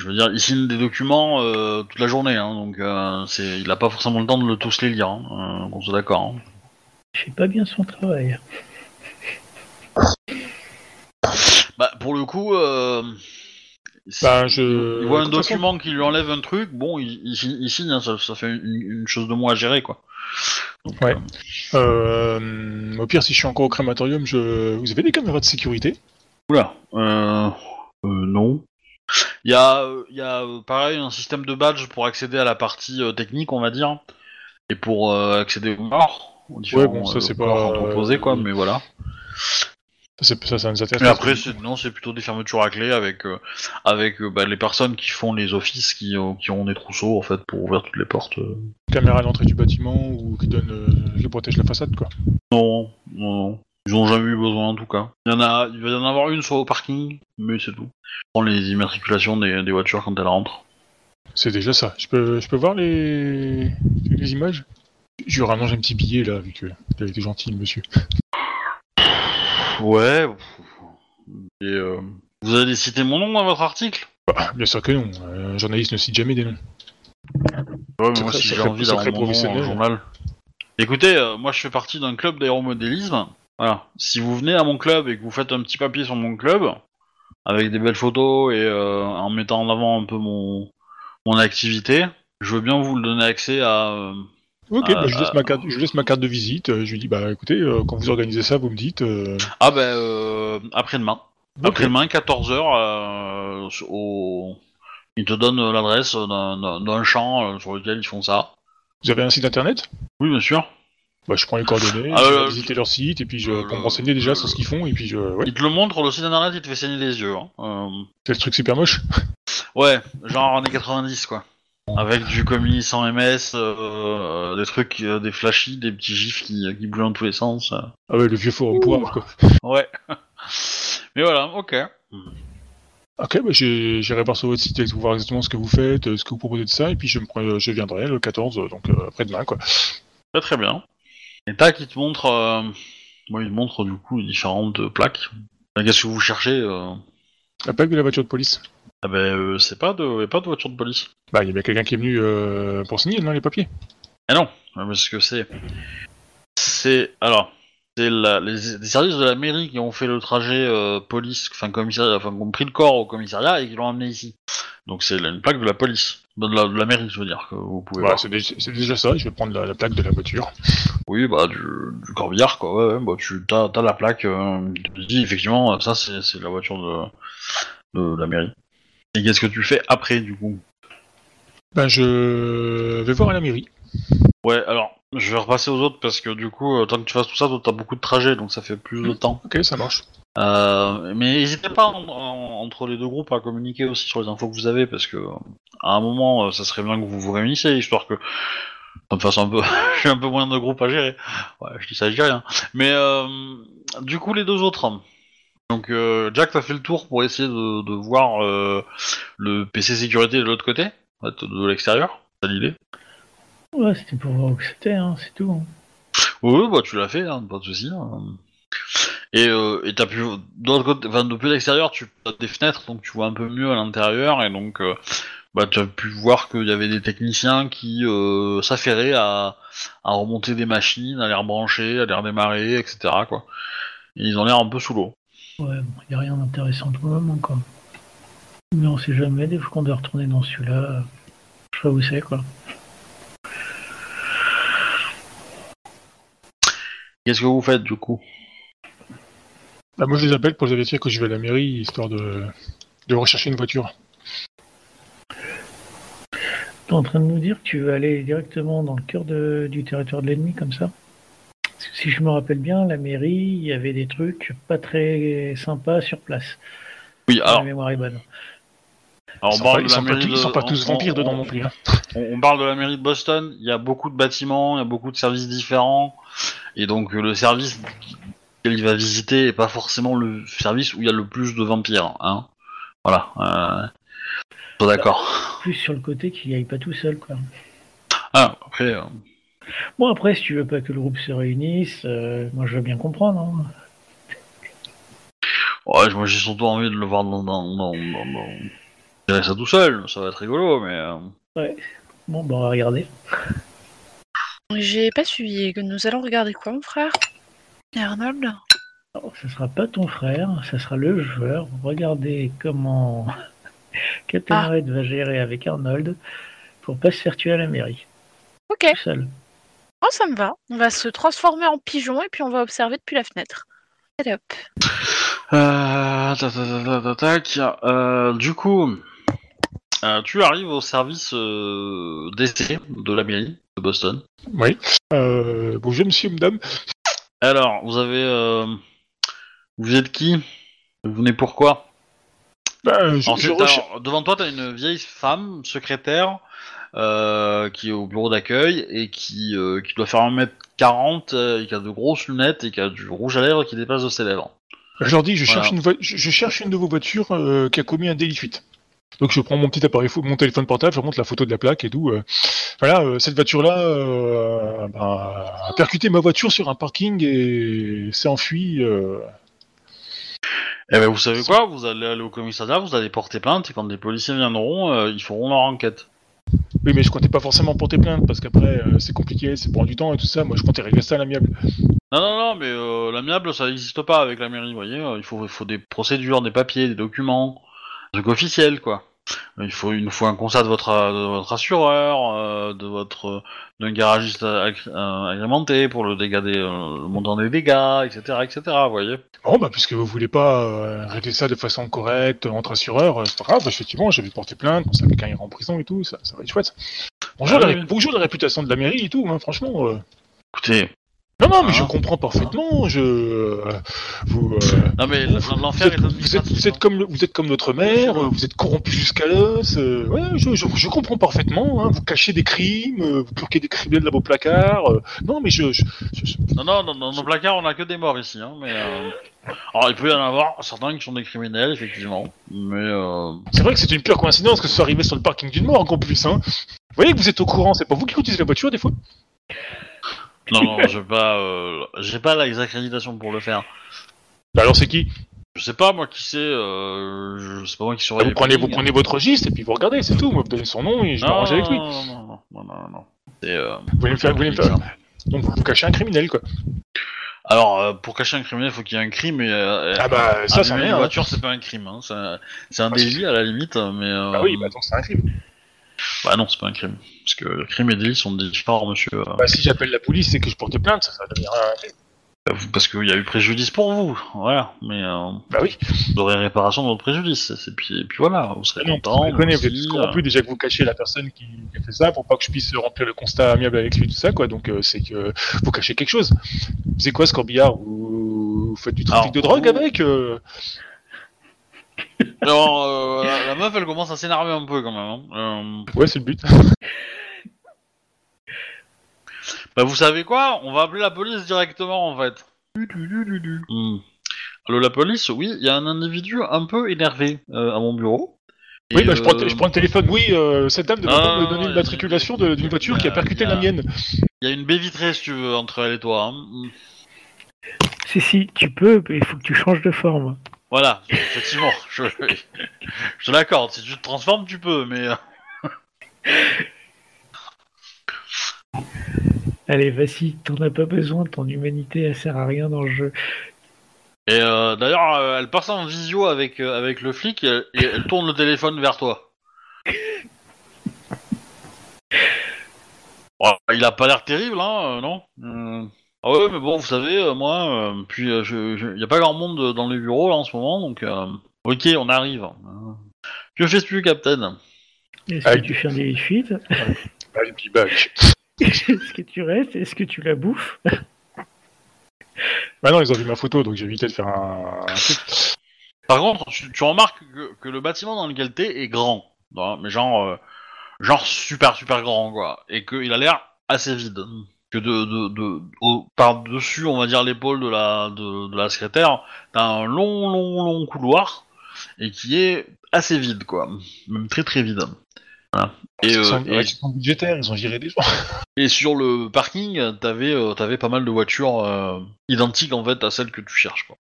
je veux dire, il signe des documents euh, toute la journée, hein, donc euh, c'est, il a pas forcément le temps de le tous les lire, hein, euh, qu'on soit d'accord. hein. Il fait pas bien son travail. Bah, pour le coup, euh, si- Bah, je- il voit un façon- document qui lui enlève un truc, bon, il, il signe, il signe, hein, ça, ça fait une, une chose de moins à gérer, quoi. Donc, Ouais. euh, Euh, au pire, si je suis encore au crématorium, je... vous avez des caméras de sécurité? Oula, euh, euh, non. Il y a, euh, il y a euh, pareil un système de badge pour accéder à la partie euh, technique, on va dire, et pour euh, accéder aux morts, aux différents bon, ça, euh, c'est corps pas, entreposés, quoi, euh, mais voilà. Ça, c'est- ça, ça nous intéresse. Pas. après, c'est, non, c'est plutôt des fermetures à clé avec, euh, avec euh, bah, les personnes qui font les offices, qui, euh, qui ont des trousseaux, en fait, pour ouvrir toutes les portes. euh. caméra à l'entrée du bâtiment ou qui donne, euh, qui protège la façade, quoi. Non, non, non. Ils ont jamais eu besoin, en tout cas. Il y en a, il va y en avoir une soit au parking, mais c'est tout. Prends les immatriculations des, des voitures quand elles rentrent. C'est déjà ça. Je peux, je peux voir les, les images? Je rallonge un petit billet là, vu que a été gentil, monsieur. Ouais. Et euh, vous allez citer mon nom dans votre article? Bah, bien sûr que non. Un journaliste ne cite jamais des noms. Ouais, mais moi si j'ai envie d'avoir mon nom dans le journal. Écoutez, euh, moi je fais partie d'un club d'aéromodélisme. Voilà. Si vous venez à mon club et que vous faites un petit papier sur mon club, avec des belles photos et euh, en mettant en avant un peu mon, mon activité, je veux bien vous le donner accès à... euh, Ok, Ah, bah, je, laisse ma carte, je laisse ma carte de visite. euh, Je lui dis, bah écoutez, quand vous organisez ça, vous me dites. Ah ben euh, après-demain. Après-demain, 14h, euh, au... ils te donnent l'adresse d'un- champ sur lequel ils font ça. Vous avez un site internet? Oui, bien sûr. Bah, je prends les coordonnées, Ah, je euh, vais visiter leur site, et puis je, euh, pour me renseigner déjà sur ce qu'ils font, et puis je. Ouais, Il te le montre, le site internet, il te fait saigner les yeux. hein. Euh, c'est le truc super moche. Ouais, genre années 90 quoi. Avec du comis sans MS, euh, des trucs, euh, des flashy, des petits gifs qui, qui bougent dans tous les sens. euh. Ah ouais, le vieux forum poire, quoi. Ouais. Mais voilà, ok. Ok, bah j'ai- j'irai voir sur votre site et voir exactement ce que vous faites, euh, ce que vous proposez de ça, et puis je, me, pre- je viendrai le 14, euh, donc euh, après-demain, quoi. Très très bien. Et tac, il te montre, euh... moi, il te montre du coup les différentes plaques. Qu'est-ce que vous cherchez euh... La plaque de la voiture de police. Ah ben, euh, c'est pas de, pas de voiture de police. Bah, il y a bien quelqu'un qui est venu euh, pour signer, non, les papiers? Ah non, Ouais, mais ce que c'est, c'est alors, c'est les, les services de la mairie qui ont fait le trajet euh, police, enfin commissariat, enfin qui ont pris le corps au commissariat et qui l'ont amené ici. Donc c'est une plaque de la police, de la, de la mairie, je veux dire que vous pouvez. C'est déjà, ça, je vais prendre la, la plaque de la voiture. Oui, bah du, du corbillard quoi. Ouais, ouais, bah tu as, t'as la plaque. Euh, tu te dis effectivement, ça c'est la voiture de, de la mairie. Et qu'est-ce que tu fais après du coup? Bah, je vais voir à la mairie. Ouais, alors je vais repasser aux autres parce que du coup, euh, tant que tu fasses tout ça, toi t'as beaucoup de trajets, donc ça fait plus de temps. Ok, ça marche. Euh, mais n'hésitez pas en- en- entre les deux groupes à communiquer aussi sur les infos que vous avez parce que à un moment, euh, ça serait bien que vous vous réunissiez histoire que ça me fasse un peu, j'ai un peu moins de groupes à gérer. Ouais, je dis ça, je dis rien. Mais euh, du coup, les deux autres. Donc euh, Jack, t'as fait le tour pour essayer de, de voir euh, le PC sécurité de l'autre côté, en fait, de l'extérieur. C'est l'idée. Ouais, c'était pour voir où c'était, hein, c'est tout. hein. Oui, bah tu l'as fait, hein, pas de souci. hein. Et euh, et t'as pu de l'autre côté, enfin depuis l'extérieur, tu as des fenêtres, donc tu vois un peu mieux à l'intérieur, et donc euh, bah tu as pu voir qu'il y avait des techniciens qui euh, s'affairaient à, à remonter des machines, à les rebrancher, à les redémarrer, etc. Quoi. Et ils ont l'air un peu sous l'eau. Ouais, bon, y a rien d'intéressant pour le moment, quoi. Mais on sait jamais, des fois qu'on doit retourner dans celui-là, euh, je sais où c'est, quoi. Qu'est-ce que vous faites du coup? Bah, moi, je les appelle pour les avertir que je vais à la mairie, histoire de, de rechercher une voiture. T'es en train de nous dire que tu veux aller directement dans le cœur de- du territoire de l'ennemi, comme ça? Parce que si je me rappelle bien, la mairie, il y avait des trucs pas très sympas sur place. Oui, alors, la mémoire est bonne. alors, on Ils sont, parle pas, de la sont pas mairie tous- ils de- sont pas tous vampires dedans non plus. hein. On parle de la mairie de Boston, il y a beaucoup de bâtiments, il y a beaucoup de services différents, et donc euh, le service qu'il va visiter est pas forcément le service où il y a le plus de vampires. Hein voilà. Euh... D'accord. Plus sur le côté qu'il y aille pas tout seul, quoi. Ah, après, euh, Bon, après, si tu veux pas que le groupe se réunisse, euh, moi je veux bien comprendre. hein. ouais, moi j'ai surtout envie de le voir dans... dans, dans, dans, dans- Je dirais ça tout seul, ça va être rigolo, mais... euh, Bon, bah on va regarder. J'ai pas suivi. Nous allons regarder quoi, mon frère? Arnold? Alors, ce sera pas ton frère, ça sera le joueur. Regardez comment Captain Ah. Va gérer avec Arnold pour pas se faire tuer à la mairie. Ok, Tout seul. oh, ça me va. On va se transformer en pigeon et puis on va observer depuis la fenêtre. Allez hop. Euh, tac, tac, tac, tac, tac. Euh, du coup, euh, tu arrives au service euh, d'essai de la mairie de Boston. Oui. Euh, bonjour, monsieur, madame. Alors, vous avez... euh, Vous êtes qui? Vous venez pourquoi Bah, je, recherche- alors, Devant toi, t'as une vieille femme, secrétaire, qui est au bureau d'accueil et qui, qui doit faire 1m40, euh, et qui a de grosses lunettes et qui a du rouge à lèvres qui dépasse de ses lèvres. Je leur dis, je Voilà. cherche une, vo- je, je cherche une de vos voitures qui a commis un délit de fuite. Donc je prends mon petit appareil, mon téléphone portable, je remonte la photo de la plaque et tout. euh. Voilà, euh, cette voiture-là euh, ben, a percuté ma voiture sur un parking et s'est enfuie. Eh ben, vous savez quoi? Vous allez aller au commissariat, vous allez porter plainte, et quand les policiers viendront, ils feront leur enquête. Oui, mais je comptais pas forcément porter plainte parce qu'après c'est compliqué, c'est prend du temps et tout ça. Moi, je comptais régler ça à l'amiable. Non, non, non, mais l'amiable, ça n'existe pas avec la mairie, vous voyez. Il faut, il faut des procédures, des papiers, des documents, des trucs officiels, quoi. Il faut, il nous faut un constat de votre, de votre assureur, euh, de votre, euh, d'un garagiste agré- agrémenté pour le dégât des, euh, le montant des dégâts, etc., etc., vous voyez. Bon, bah puisque vous voulez pas euh, régler ça de façon correcte entre assureurs, euh, c'est pas grave. Effectivement, j'avais porté plainte, on savait quelqu'un ira en prison et tout, ça, ça va être chouette. Bonjour, Ah la, oui. bonjour la réputation de la mairie et tout, hein, franchement. euh. Écoutez, Non, non, mais Ah. je comprends parfaitement. Je euh, vous. euh, non mais vous l'enfer vous êtes, vous êtes hein. comme vous êtes comme notre mère, vous êtes corrompu jusqu'à l'os. euh, ouais, je, je, je comprends parfaitement. Hein, vous cachez des crimes, euh, vous purquez des criminels dans vos placards. euh, non, mais je, je- Non, non, dans, nos placards, on a que des morts ici, hein, mais... Alors, il peut y en avoir certains qui sont des criminels, effectivement, mais... C'est vrai que c'est une pure coïncidence que ce soit arrivé sur le parking d'une morgue en plus. Hein. Vous voyez que vous êtes au courant, c'est pas vous qui utilisez la voiture des fois? Non, non, j'ai pas, euh, j'ai pas les accréditations pour le faire. Bah alors c'est qui? Je sais pas moi qui c'est, euh, je sais pas moi qui surveille. vous, les prenez, vous plannings. prenez votre registre et puis vous regardez, c'est tout. Moi, vous donnez son nom et je Non, m'arrange avec lui. non, non, non, non, non, non, non. C'est, euh, Vous voulez me faire, vous voulez me faire-. Donc vous cachez un criminel quoi. Alors, euh, pour cacher un criminel, faut qu'il y ait un crime et. Euh, Ah bah ça c'est rien. une hein. voiture, c'est pas un crime, hein. c'est un, c'est un Parce que- délit à la limite, mais. Euh... Bah oui, bah donc c'est un crime. Bah non, c'est pas un crime, parce que le crime et délit sont différents, monsieur. euh, Bah si j'appelle la police et que je porte plainte, ça, ça va devenir un crime. Parce qu'il y a eu préjudice pour vous, voilà. Mais euh, Bah oui. vous aurez réparation de votre préjudice, et puis, et puis voilà, vous serez Ah content. je connais, vous êtes tous corrompus déjà que vous cachez la personne qui a fait ça pour pas que je puisse remplir le constat amiable avec lui, tout ça quoi. Donc euh, c'est que vous cachez quelque chose. C'est quoi ce corbillard vous... vous faites du trafic Alors, de drogue vous- avec euh? Alors, euh, la, la meuf, elle commence à s'énerver un peu quand même. hein. Euh, Ouais, c'est le but. bah, vous savez quoi? On va appeler la police directement en fait. Hmm. Allô, la police? Oui, il y a un individu un peu énervé euh, à mon bureau. Oui, Et, bah je prends, euh, je prends le téléphone. Oui, euh, cette dame devrait Ah, pas me donner une matriculation de- d'une voiture qui a percuté la mienne. Il y a une baie vitrée si tu veux entre elle et toi. hein. Hmm. Si, si, tu peux, mais il faut que tu changes de forme. Voilà, effectivement, je, je te l'accorde. Si tu te transformes, tu peux, mais euh, Allez, vas-y, t'en as pas besoin, ton humanité, elle sert à rien dans le jeu. et euh, d'ailleurs, euh, elle passe en visio avec euh, avec le flic et, elle- et elle tourne le téléphone vers toi. Oh, il a pas l'air terrible, hein, non? Ah ouais, mais bon, vous savez, euh, moi, euh, puis euh, je, je- y a pas grand monde dans les bureaux là en ce moment, donc euh, ok, on arrive. Euh, Que fais-tu, Captain Est-ce Aïe. que tu fais un délit de fuite I'll be back. Est-ce que tu restes? Est-ce que tu la bouffes? Bah non, ils ont vu ma photo, donc j'ai évité de faire un, un truc. Par contre, tu, tu remarques que, que le bâtiment dans lequel t'es est grand, hein, mais genre, euh, genre super super grand quoi, et qu'il a l'air assez vide. Que de, de, de au- par dessus, on va dire l'épaule de la de, de la secrétaire, t'as un long long long couloir et qui est assez vide quoi, même très très vide. Voilà. Et, Ils euh, sont, et- ouais, ils sont budgétaires, ils ont viré des gens. et sur le parking, t'avais euh, t'avais pas mal de voitures euh, identiques en fait à celles que tu cherches quoi.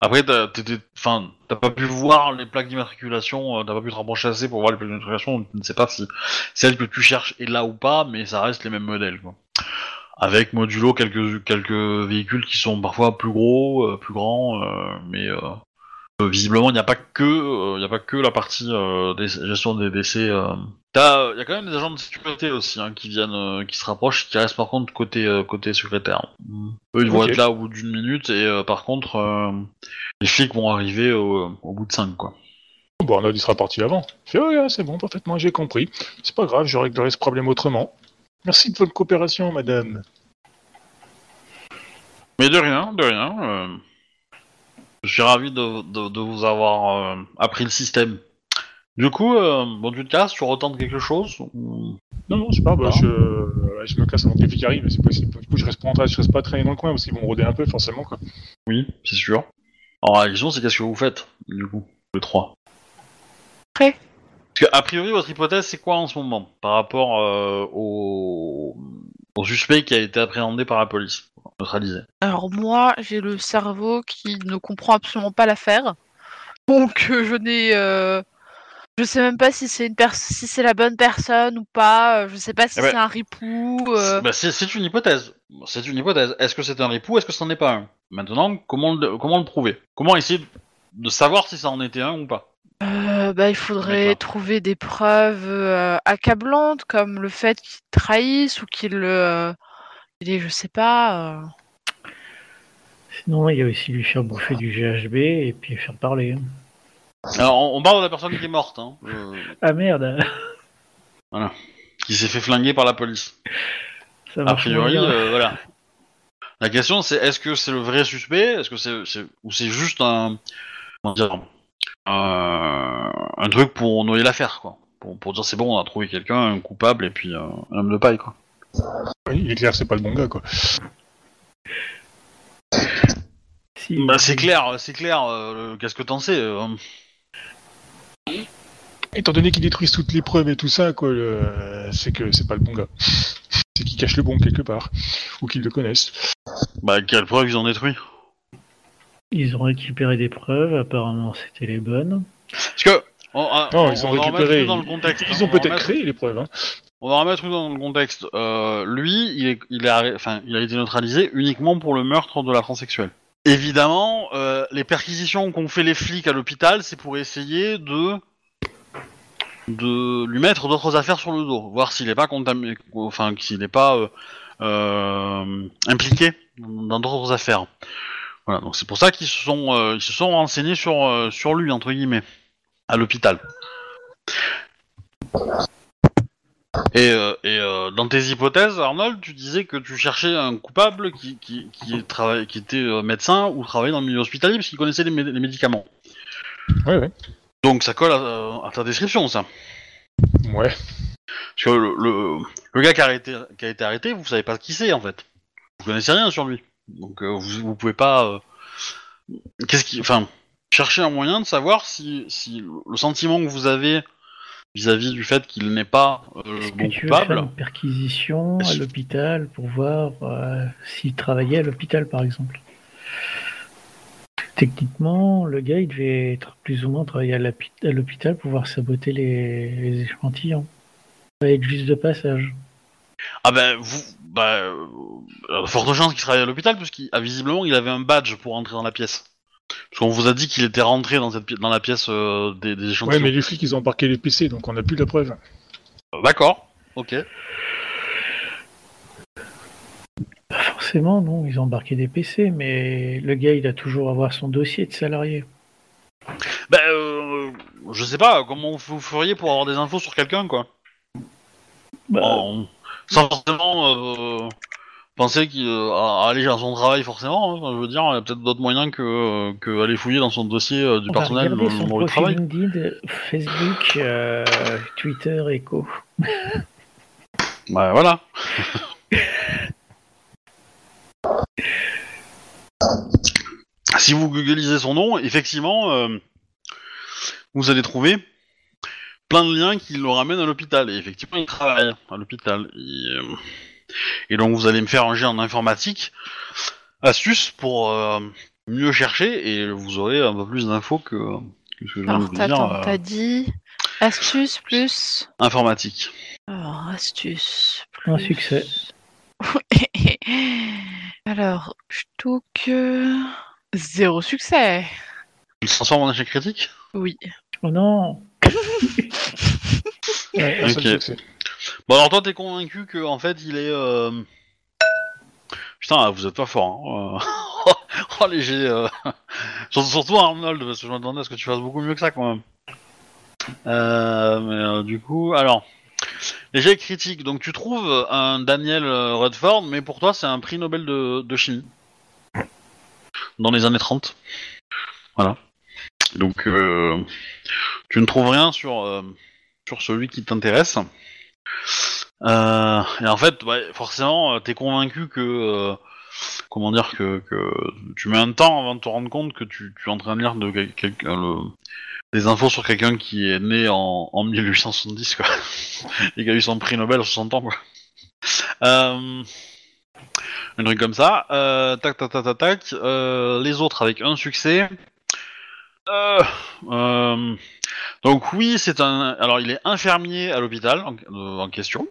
Après, t'as pas pu voir les plaques d'immatriculation, euh, t'as pas pu te rapprocher assez pour voir les plaques d'immatriculation. Tu ne sais pas si celle que tu cherches est là ou pas, mais ça reste les mêmes modèles quoi. Avec modulo quelques quelques véhicules qui sont parfois plus gros, euh, plus grands, euh, mais euh, visiblement il n'y a pas que il y a pas que la partie des, gestion des décès. T'as, y a quand même des agents de sécurité aussi hein, qui viennent, qui se rapprochent, qui restent par contre côté côté secrétaire. Eux ils vont être là au bout d'une minute et par contre les flics vont arriver au, au bout de cinq quoi. Bon, Arnold, il sera parti avant. Il fait, ouais, c'est bon, parfaitement, j'ai compris. C'est pas grave, je réglerai ce problème autrement. Merci de votre coopération, madame. Mais de rien, de rien. euh, je suis ravi de, de, de vous avoir euh, appris le système. Du coup, euh, bon tu te casses, tu retentes quelque chose ou- Non, non, c'est pas, bah, Non. je, ouais, je me casse avant que les flics arrivent, mais c'est possible. Du coup, je reste pas en train, je reste pas traîner dans le coin, parce qu'ils vont rôder un peu, forcément, quoi. Oui, c'est sûr. Alors la question c'est qu'est-ce que vous faites du coup, les trois? Prêt. Parce que a priori votre hypothèse c'est quoi en ce moment par rapport euh, au... au suspect qui a été appréhendé par la police, neutralisé? Alors moi, j'ai le cerveau qui ne comprend absolument pas l'affaire. Donc euh, je n'ai... euh, Je sais même pas si c'est une si c'est la bonne personne ou pas. euh, Je sais pas si Eh ben, c'est un ripou. Bah, c'est une hypothèse. C'est une hypothèse. Est-ce que c'est un époux Est-ce que c'en est pas un? Maintenant, comment le, comment le prouver? Comment essayer de savoir si ça en était un ou pas? Euh, bah, il faudrait trouver des preuves euh, accablantes comme le fait qu'il trahisse ou qu'il euh, il est, je sais pas. euh, Sinon, il y a aussi lui faire bouffer du GHB et puis faire parler. Alors, on, on parle de la personne qui est morte, hein, euh, Ah merde qui s'est fait flinguer par la police. Ça A priori, euh, voilà. La question c'est est-ce que c'est le vrai suspect? Est-ce que c'est c'est- ou c'est juste un comment dire un, un truc pour noyer l'affaire quoi pour, pour dire c'est bon on a trouvé quelqu'un un coupable et puis euh, un homme de paille quoi. Oui, Il est clair, c'est pas le bon gars, quoi. Si, Bah c'est clair c'est clair. euh, Qu'est-ce que t'en sais euh, Étant donné qu'il détruise toutes les preuves et tout ça, quoi, le- c'est que c'est pas le bon gars. C'est qu'il cache le bon quelque part. Ou qu'ils le connaissent. Bah quelle preuve ils ont détruit? Ils ont récupéré des preuves, apparemment c'était les bonnes. Parce que on, Non, on- ils ont on récupéré. dans le contexte. hein, Ils ont on va peut-être créé les preuves, hein. On va remettre tout dans le contexte. Euh, lui, il, est, il, arrêt- enfin, il a été neutralisé uniquement pour le meurtre de la transsexuelle. Évidemment, euh, les perquisitions qu'ont fait les flics à l'hôpital, c'est pour essayer de de lui mettre d'autres affaires sur le dos, voir s'il n'est pas contaminé, enfin s'il n'est pas euh, euh, impliqué dans d'autres affaires. Voilà, donc c'est pour ça qu'ils se sont euh, ils se sont renseignés sur euh, sur lui entre guillemets à l'hôpital. Et, euh, et dans tes hypothèses, Arnold, tu disais que tu cherchais un coupable qui, qui, qui, est trava- qui était médecin ou travaillait dans le milieu hospitalier parce qu'il connaissait les, mé- les médicaments. Ouais, ouais. Donc ça colle à, à ta description, ça. Ouais. Parce que le, le, le gars qui a, arrêté, qui a été arrêté, vous savez pas qui c'est en fait. Vous connaissez rien sur lui. Donc euh, vous, vous pouvez pas. euh, Qu'est-ce qui. Enfin, chercher un moyen de savoir si, si le sentiment que vous avez vis-à-vis du fait qu'il n'est pas euh, Est-ce que bon veux faire coupable. une perquisition à l'hôpital pour voir euh, s'il travaillait à l'hôpital par exemple? Techniquement, le gars, il devait être plus ou moins travailler à l'hôpital pour pouvoir saboter les, les échantillons. Ça va être juste de passage. Ah ben, vous... Bah, euh, euh, forte chance qu'il travaille à l'hôpital, puisqu'il a visiblement il avait un badge pour entrer dans la pièce. Parce qu'on vous a dit qu'il était rentré dans, cette pi- dans la pièce euh, des, des Ouais, échantillons. mais les flics, ils ont embarqué les PC, donc on n'a plus la preuve. Euh, D'accord, ok. Pas forcément, non, ils ont embarqué des PC, mais le gars, il doit toujours avoir son dossier de salarié. Ben, euh, je sais pas, comment vous feriez pour avoir des infos sur quelqu'un, quoi? Bah, Sans forcément euh, penser qu'il euh, à à aller dans son travail, forcément. hein. Je veux dire, il y a peut-être d'autres moyens que, que aller fouiller dans son dossier euh, du on va personnel son dans le profil travail. LinkedIn, Facebook, Twitter, Echo. Bah voilà. si vous googlisez son nom, effectivement, euh, vous allez trouver plein de liens qui le ramènent à l'hôpital. Et effectivement, il travaille à l'hôpital. Et, euh, et donc, vous allez me faire un jet en informatique, astuce pour euh, mieux chercher, et vous aurez un peu plus d'infos que, que ce que je viens de Alors, vous dire. t'attends, euh, t'as dit astuce plus. informatique. Alors, astuce plus. Un succès. Alors, Stuck. euh, Zéro succès. Il se transforme en échec critique? Oui. Oh non Ouais, un seul Ok. succès. Bon alors toi t'es convaincu que en fait il est euh... putain vous êtes pas fort hein. euh. oh léger euh... surtout, surtout Arnold parce que je m'attendais à ce que tu fasses beaucoup mieux que ça quand même euh, mais euh, du coup alors léger critique donc tu trouves un Daniel euh, Redford mais pour toi c'est un prix Nobel de, de chimie dans les années 30 voilà donc euh, tu ne trouves rien sur euh, sur celui qui t'intéresse euh, et en fait, ouais, forcément, t'es convaincu que, comment dire, que, que tu mets un temps avant de te rendre compte que tu, es en train de lire des infos sur quelqu'un qui est né en, en 1870, quoi, et qui a eu son prix Nobel à 60 ans, quoi. Euh, truc comme ça. Tac, tac, tac, tac, tac. Les autres avec un succès. Euh, euh, donc oui, c'est un. Alors il est infirmier à l'hôpital en, euh, question.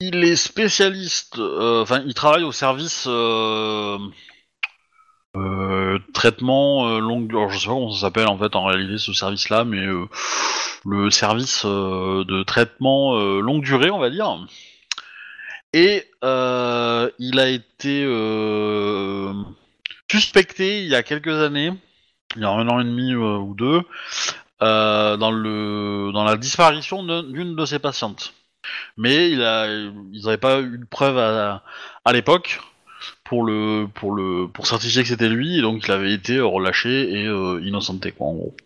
Il est spécialiste. Enfin, il travaille au service traitement longue. Alors je sais pas comment ça s'appelle en fait en réalité ce service-là, mais le service de traitement longue durée, on va dire. Et il a été suspecté il y a quelques années, il y a un an et demi euh, ou deux, euh, dans le dans la disparition d'un- d'une de ses patientes. Mais il a, ils n'avaient pas eu de preuve à, à l'époque pour le pour le pour certifier que c'était lui, et donc il avait été relâché et euh, innocenté quoi en gros.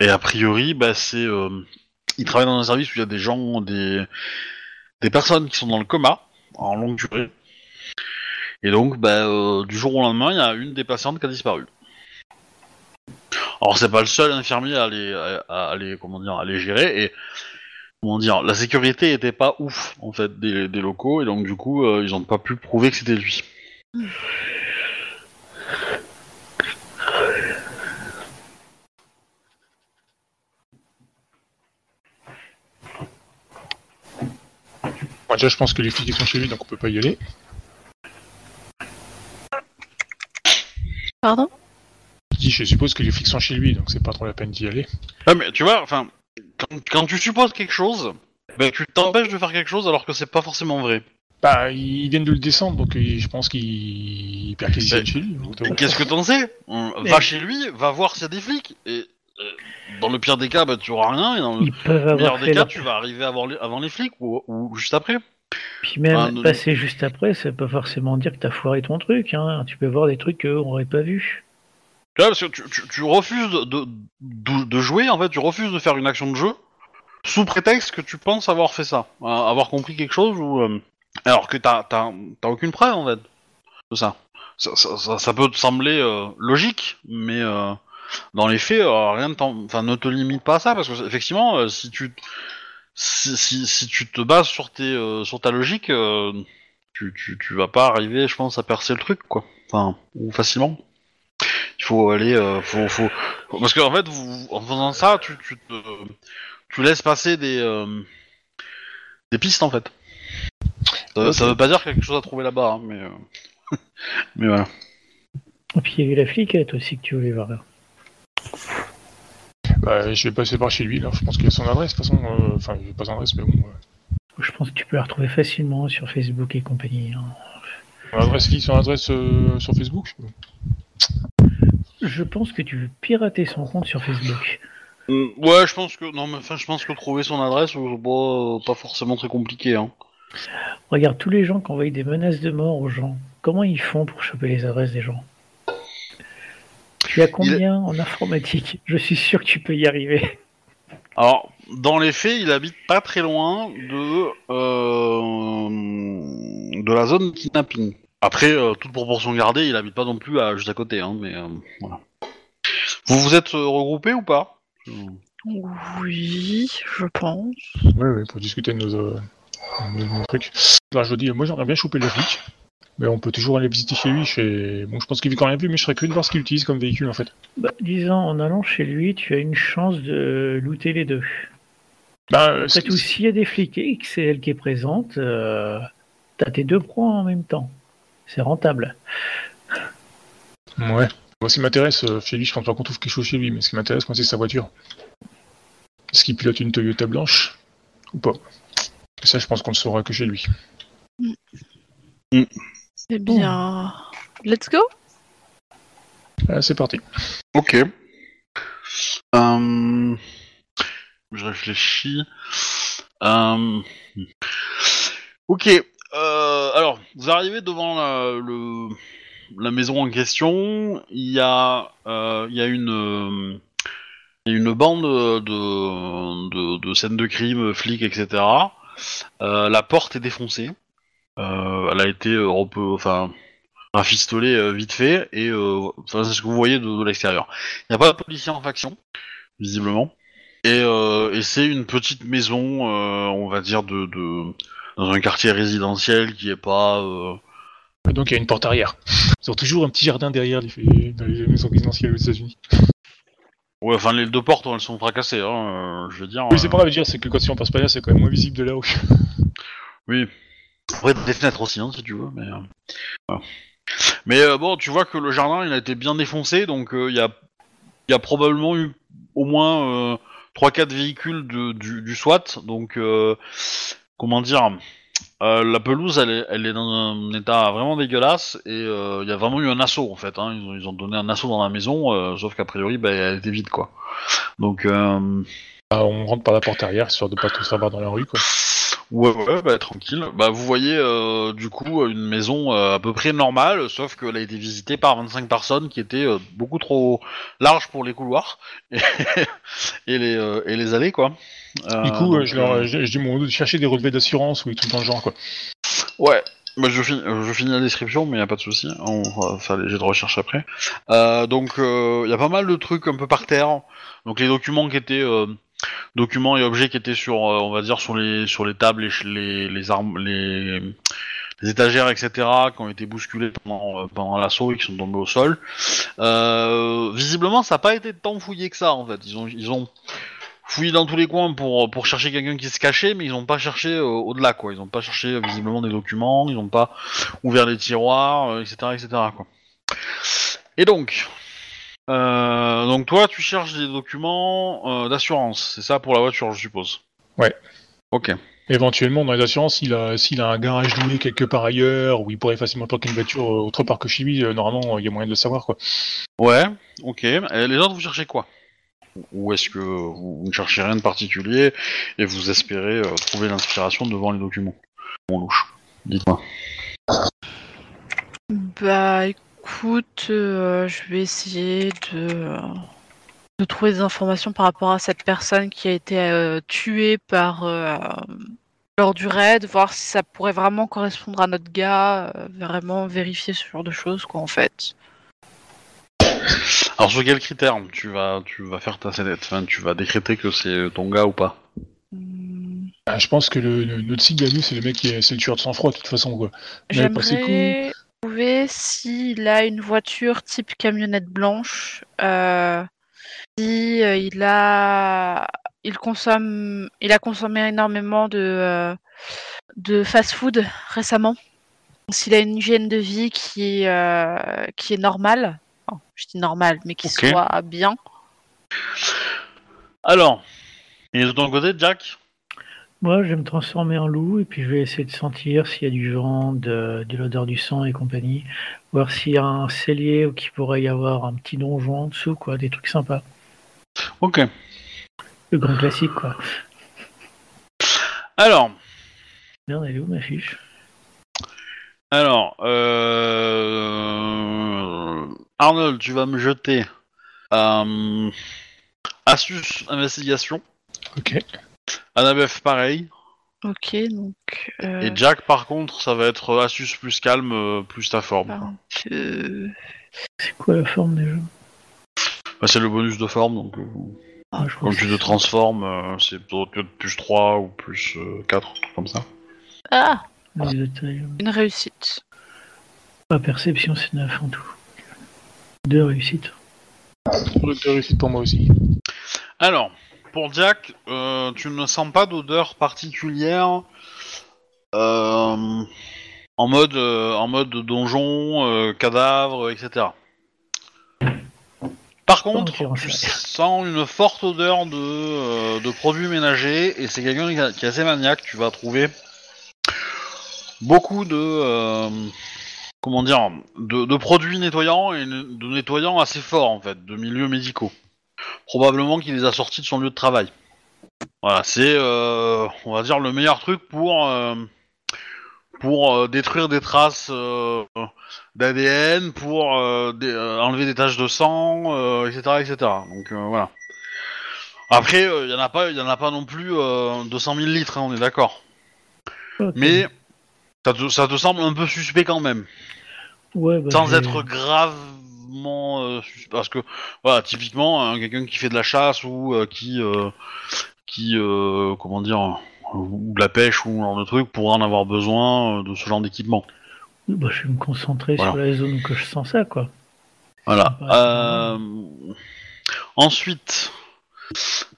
Et a priori, bah c'est, il travaille dans un service où il y a des gens, des des personnes qui sont dans le coma en longue durée. Et donc, bah, euh, du jour au lendemain, il y a une des patientes qui a disparu. Alors c'est pas le seul infirmier à les, à, les, comment dire, à les gérer et comment dire, la sécurité était pas ouf en fait des, locaux et donc du coup euh, ils ont pas pu prouver que c'était lui. Bon, déjà, je pense que les flics sont chez lui, donc on peut pas y aller. Pardon Je suppose que les flics sont chez lui, donc c'est pas trop la peine d'y aller. Ah mais tu vois, enfin, quand, quand tu supposes quelque chose, ben, tu t'empêches de faire quelque chose alors que c'est pas forcément vrai. Bah, ils viennent de le descendre, donc euh, je pense qu'ils perquisitionnent Mais- chez lui. Qu'est-ce que t'en sais? On- Mais- Va chez lui, va voir s'il y a des flics et euh, dans le pire des cas, bah, tu auras rien et dans le meilleur des cas, leur... tu vas arriver avant les, avant les flics ou, ou juste après. Puis même Ah, passer juste après, ça peut pas forcément dire que t'as foiré ton truc. Hein. Tu peux voir des trucs qu'on aurait pas vus. Tu vois, parce que tu, tu- tu refuses de, de, de- de jouer, en fait, tu refuses de faire une action de jeu sous prétexte que tu penses avoir fait ça, euh, avoir compris quelque chose ou euh, alors que t'as t'as t'as aucune preuve en fait de ça. Ça, ça, ça- ça peut te sembler euh, logique, mais euh, dans les faits, euh, rien ne, t'en- enfin, ne te limite pas à ça parce que effectivement, euh, si tu si, si, si tu te bases sur tes euh, sur ta logique, euh, tu, tu, tu vas pas arriver, je pense, à percer le truc quoi. enfin, ou facilement. Il faut aller, euh, faut, faut, parce qu'en fait, vous, en faisant ça, tu, tu, te, tu laisses passer des, des pistes en fait. Ça, ça veut pas dire qu'il y a quelque chose à trouver là-bas, hein, mais, mais voilà. Et puis il y a eu la fliquette aussi que tu voulais voir. Bah, je vais passer par chez lui, là. Je pense qu'il a son adresse, de toute façon. euh, Enfin, j'ai pas son adresse, mais bon. Je pense que tu peux la retrouver facilement sur Facebook et compagnie. hein. Son adresse qui Son adresse euh, sur Facebook? Je pense que tu veux pirater son compte sur Facebook. Mm, Ouais, je pense que non, mais enfin, je pense que trouver son adresse, euh, pas, pas forcément très compliqué. Hein. Regarde tous les gens qui envoient des menaces de mort aux gens. Comment ils font pour choper les adresses des gens? Tu as combien en informatique? Je suis sûr que tu peux y arriver. Alors, dans les faits, il habite pas très loin de euh, de la zone de kidnapping. Après, euh, toute proportion gardée, il habite pas non plus à, juste à côté, hein, mais euh, voilà. Vous vous êtes regroupés ou pas? Oui, je pense. Oui, oui, pour discuter de nos, euh, de nos trucs. Enfin, je veux dire, moi j'aimerais bien choper le flic, mais on peut toujours aller visiter chez lui. Chez... Bon, je pense qu'il vit quand même plus, mais je serais curieux de voir ce qu'il utilise comme véhicule en fait. Bah, disons, en allant chez lui, tu as une chance de looter les deux. Bah, euh, Après tout, s'il y a des flics et que c'est elle qui est présente, euh, t'as tes deux proies en même temps. C'est rentable. Ouais. Moi, ce qui m'intéresse euh, chez lui, je pense pas qu'on trouve quelque chose chez lui, mais ce qui m'intéresse, moi, c'est sa voiture. Est-ce qu'il pilote une Toyota blanche ou pas? Et ça, je pense qu'on le saura que chez lui. Eh bien, let's go. Ah, c'est parti. Ok. Euh, Je réfléchis. Euh, Ok. euh, Alors, vous arrivez devant la, le- la maison en question. Il y a, euh, il y a une, euh, il y a une bande de, de, de scènes de crime, flics, etc. Euh, la porte est défoncée. Euh, elle a été euh, enfin, rafistolée euh, vite fait et c'est ce que vous voyez de, de l'extérieur. Il n'y a pas de policier en faction, visiblement. Et, et c'est une petite maison, on va dire, de, de dans un quartier résidentiel qui est pas. donc, il y a une porte arrière. Ils ont toujours un petit jardin derrière les, dans les maisons résidentielles aux États-Unis. Ouais, enfin les deux portes, elles sont fracassées, hein, euh, je veux dire. Oui, c'est pas grave de dire, c'est que quand si on passe pas là, c'est quand même moins visible de là-haut. Oui. Après, des fenêtres aussi, hein, si tu veux, mais. euh, voilà. Mais euh, bon, tu vois que le jardin, il a été bien défoncé, donc euh, il y, a, y a probablement eu au moins euh, 3-4 véhicules de, du, du SWAT, donc euh, comment dire. la pelouse, elle est, elle est dans un état vraiment dégueulasse et il y a vraiment eu un assaut en fait. Hein. Ils, ont, ils ont donné un assaut dans la maison, sauf qu'a priori, bah, elle était vide quoi. Donc, euh, Ah, on rentre par la porte arrière, histoire de pas tout savoir dans la rue, quoi. Ouais, ouais, bah tranquille. Bah vous voyez euh, du coup une maison euh, à peu près normale, sauf qu'elle a été visitée par 25 personnes qui étaient euh, beaucoup trop larges pour les couloirs et, et les euh, et les allées quoi. Euh, du coup, euh, donc, je, leur, je, je dis mon de chercher des relevés d'assurance ou des trucs dans le genre, quoi. Ouais. Bah, je, finis, je finis la description, mais y a pas de souci. On va faire les jets de recherche après. Euh, donc, il y a pas mal de trucs un peu par terre. Donc, les documents qui étaient euh, documents et objets qui étaient sur, euh, on va dire, sur les sur les tables, les les, les étagères, etc., qui ont été bousculés pendant euh, pendant l'assaut et qui sont tombés au sol. Euh, visiblement, ça n'a pas été tant fouillé que ça, en fait. Ils ont ils ont fouillé dans tous les coins pour, pour chercher quelqu'un qui se cachait, mais ils n'ont pas cherché au-delà, quoi. Ils n'ont pas cherché visiblement des documents, ils n'ont pas ouvert les tiroirs, etc., etc., quoi. Et donc, euh, donc toi, tu cherches des documents euh, d'assurance, c'est ça pour la voiture, je suppose. Ouais. Ok. Éventuellement, dans les assurances, s'il a, s'il a un garage loué quelque part ailleurs, où il pourrait facilement parquer une voiture euh, autre part que chez lui, euh, normalement, il y a moyen de le savoir, quoi. Ouais. Ok. Et les autres, vous cherchez quoi? Ou est-ce que vous, ne cherchez rien de particulier et vous espérez euh, trouver l'inspiration devant les documents? Bon louche. Dites-moi. Bah écoute, euh, je vais essayer de, de trouver des informations par rapport à cette personne qui a été euh, tuée par euh, lors du raid, voir si ça pourrait vraiment correspondre à notre gars, euh, vraiment vérifier ce genre de choses quoi en fait. Alors sur quels critères tu vas tu vas faire ta enfin, Tu vas décréter que c'est ton gars ou pas? Hmm, Ah, je pense que le, le- notre nous, c'est le mec qui est, c'est le tueur de sang-froid, de toute façon, quoi. Bah, J'aimerais trouver s'il a une voiture type camionnette blanche, euh, si euh, il a, il consomme, il a consommé énormément de euh, de fast-food récemment, s'il a une hygiène de vie qui est euh, qui est normale, Enfin, je dis normale, mais qui soit bien. Alors, et de ton côté, Jack? Moi, je vais me transformer en loup et puis je vais essayer de sentir s'il y a du vent, de, de l'odeur du sang et compagnie. Voir s'il y a un cellier ou qu'il pourrait y avoir un petit donjon en dessous, quoi. Des trucs sympas. Ok. Le grand classique, quoi. Alors, Merde, elle est où ma fiche? Alors, euh... Arnold, tu vas me jeter euh... astuce investigation. Ok. Annabeth, pareil. Ok, donc. euh, Et Jack, par contre, ça va être astuce plus calme, euh, plus ta forme. euh, C'est quoi la forme déjà? Bah, c'est le bonus de forme, donc euh, Ah, je crois quand que tu te c'est- transformes, euh, c'est peut-être plus 3 ou plus euh, 4, un truc comme ça. Ah, détails. une réussite. Ah, perception, c'est 9 en tout. Deux réussites. De réussite pour moi aussi. Alors, pour Jack, euh, tu ne sens pas d'odeur particulière euh, en mode euh, en mode donjon, cadavre, etc. Par contre, tu sens une forte odeur de, de produits ménagers et c'est quelqu'un qui, est assez maniaque. Tu vas trouver beaucoup de comment dire de, de produits nettoyants et de nettoyants assez forts en fait, de milieux médicaux probablement qu'il les a sortis de son lieu de travail. Voilà, c'est, euh, on va dire, le meilleur truc pour euh, pour euh, détruire des traces d'ADN, pour dé- enlever des taches de sang, etc., etc. Donc voilà. Après, il y en a pas, il y en a pas non plus euh, 200 000 litres, hein, on est d'accord. Mais ça te, ça te semble un peu suspect quand même Ouais, bah, sans je vais- euh, parce que voilà typiquement hein, quelqu'un qui fait de la chasse ou euh, qui euh, qui comment dire ou de la pêche ou genre de truc pourra en avoir besoin de ce genre d'équipement Bah, je vais me concentrer Voilà. sur la zone où que je sens ça, quoi. voilà Ouais. Euh, ensuite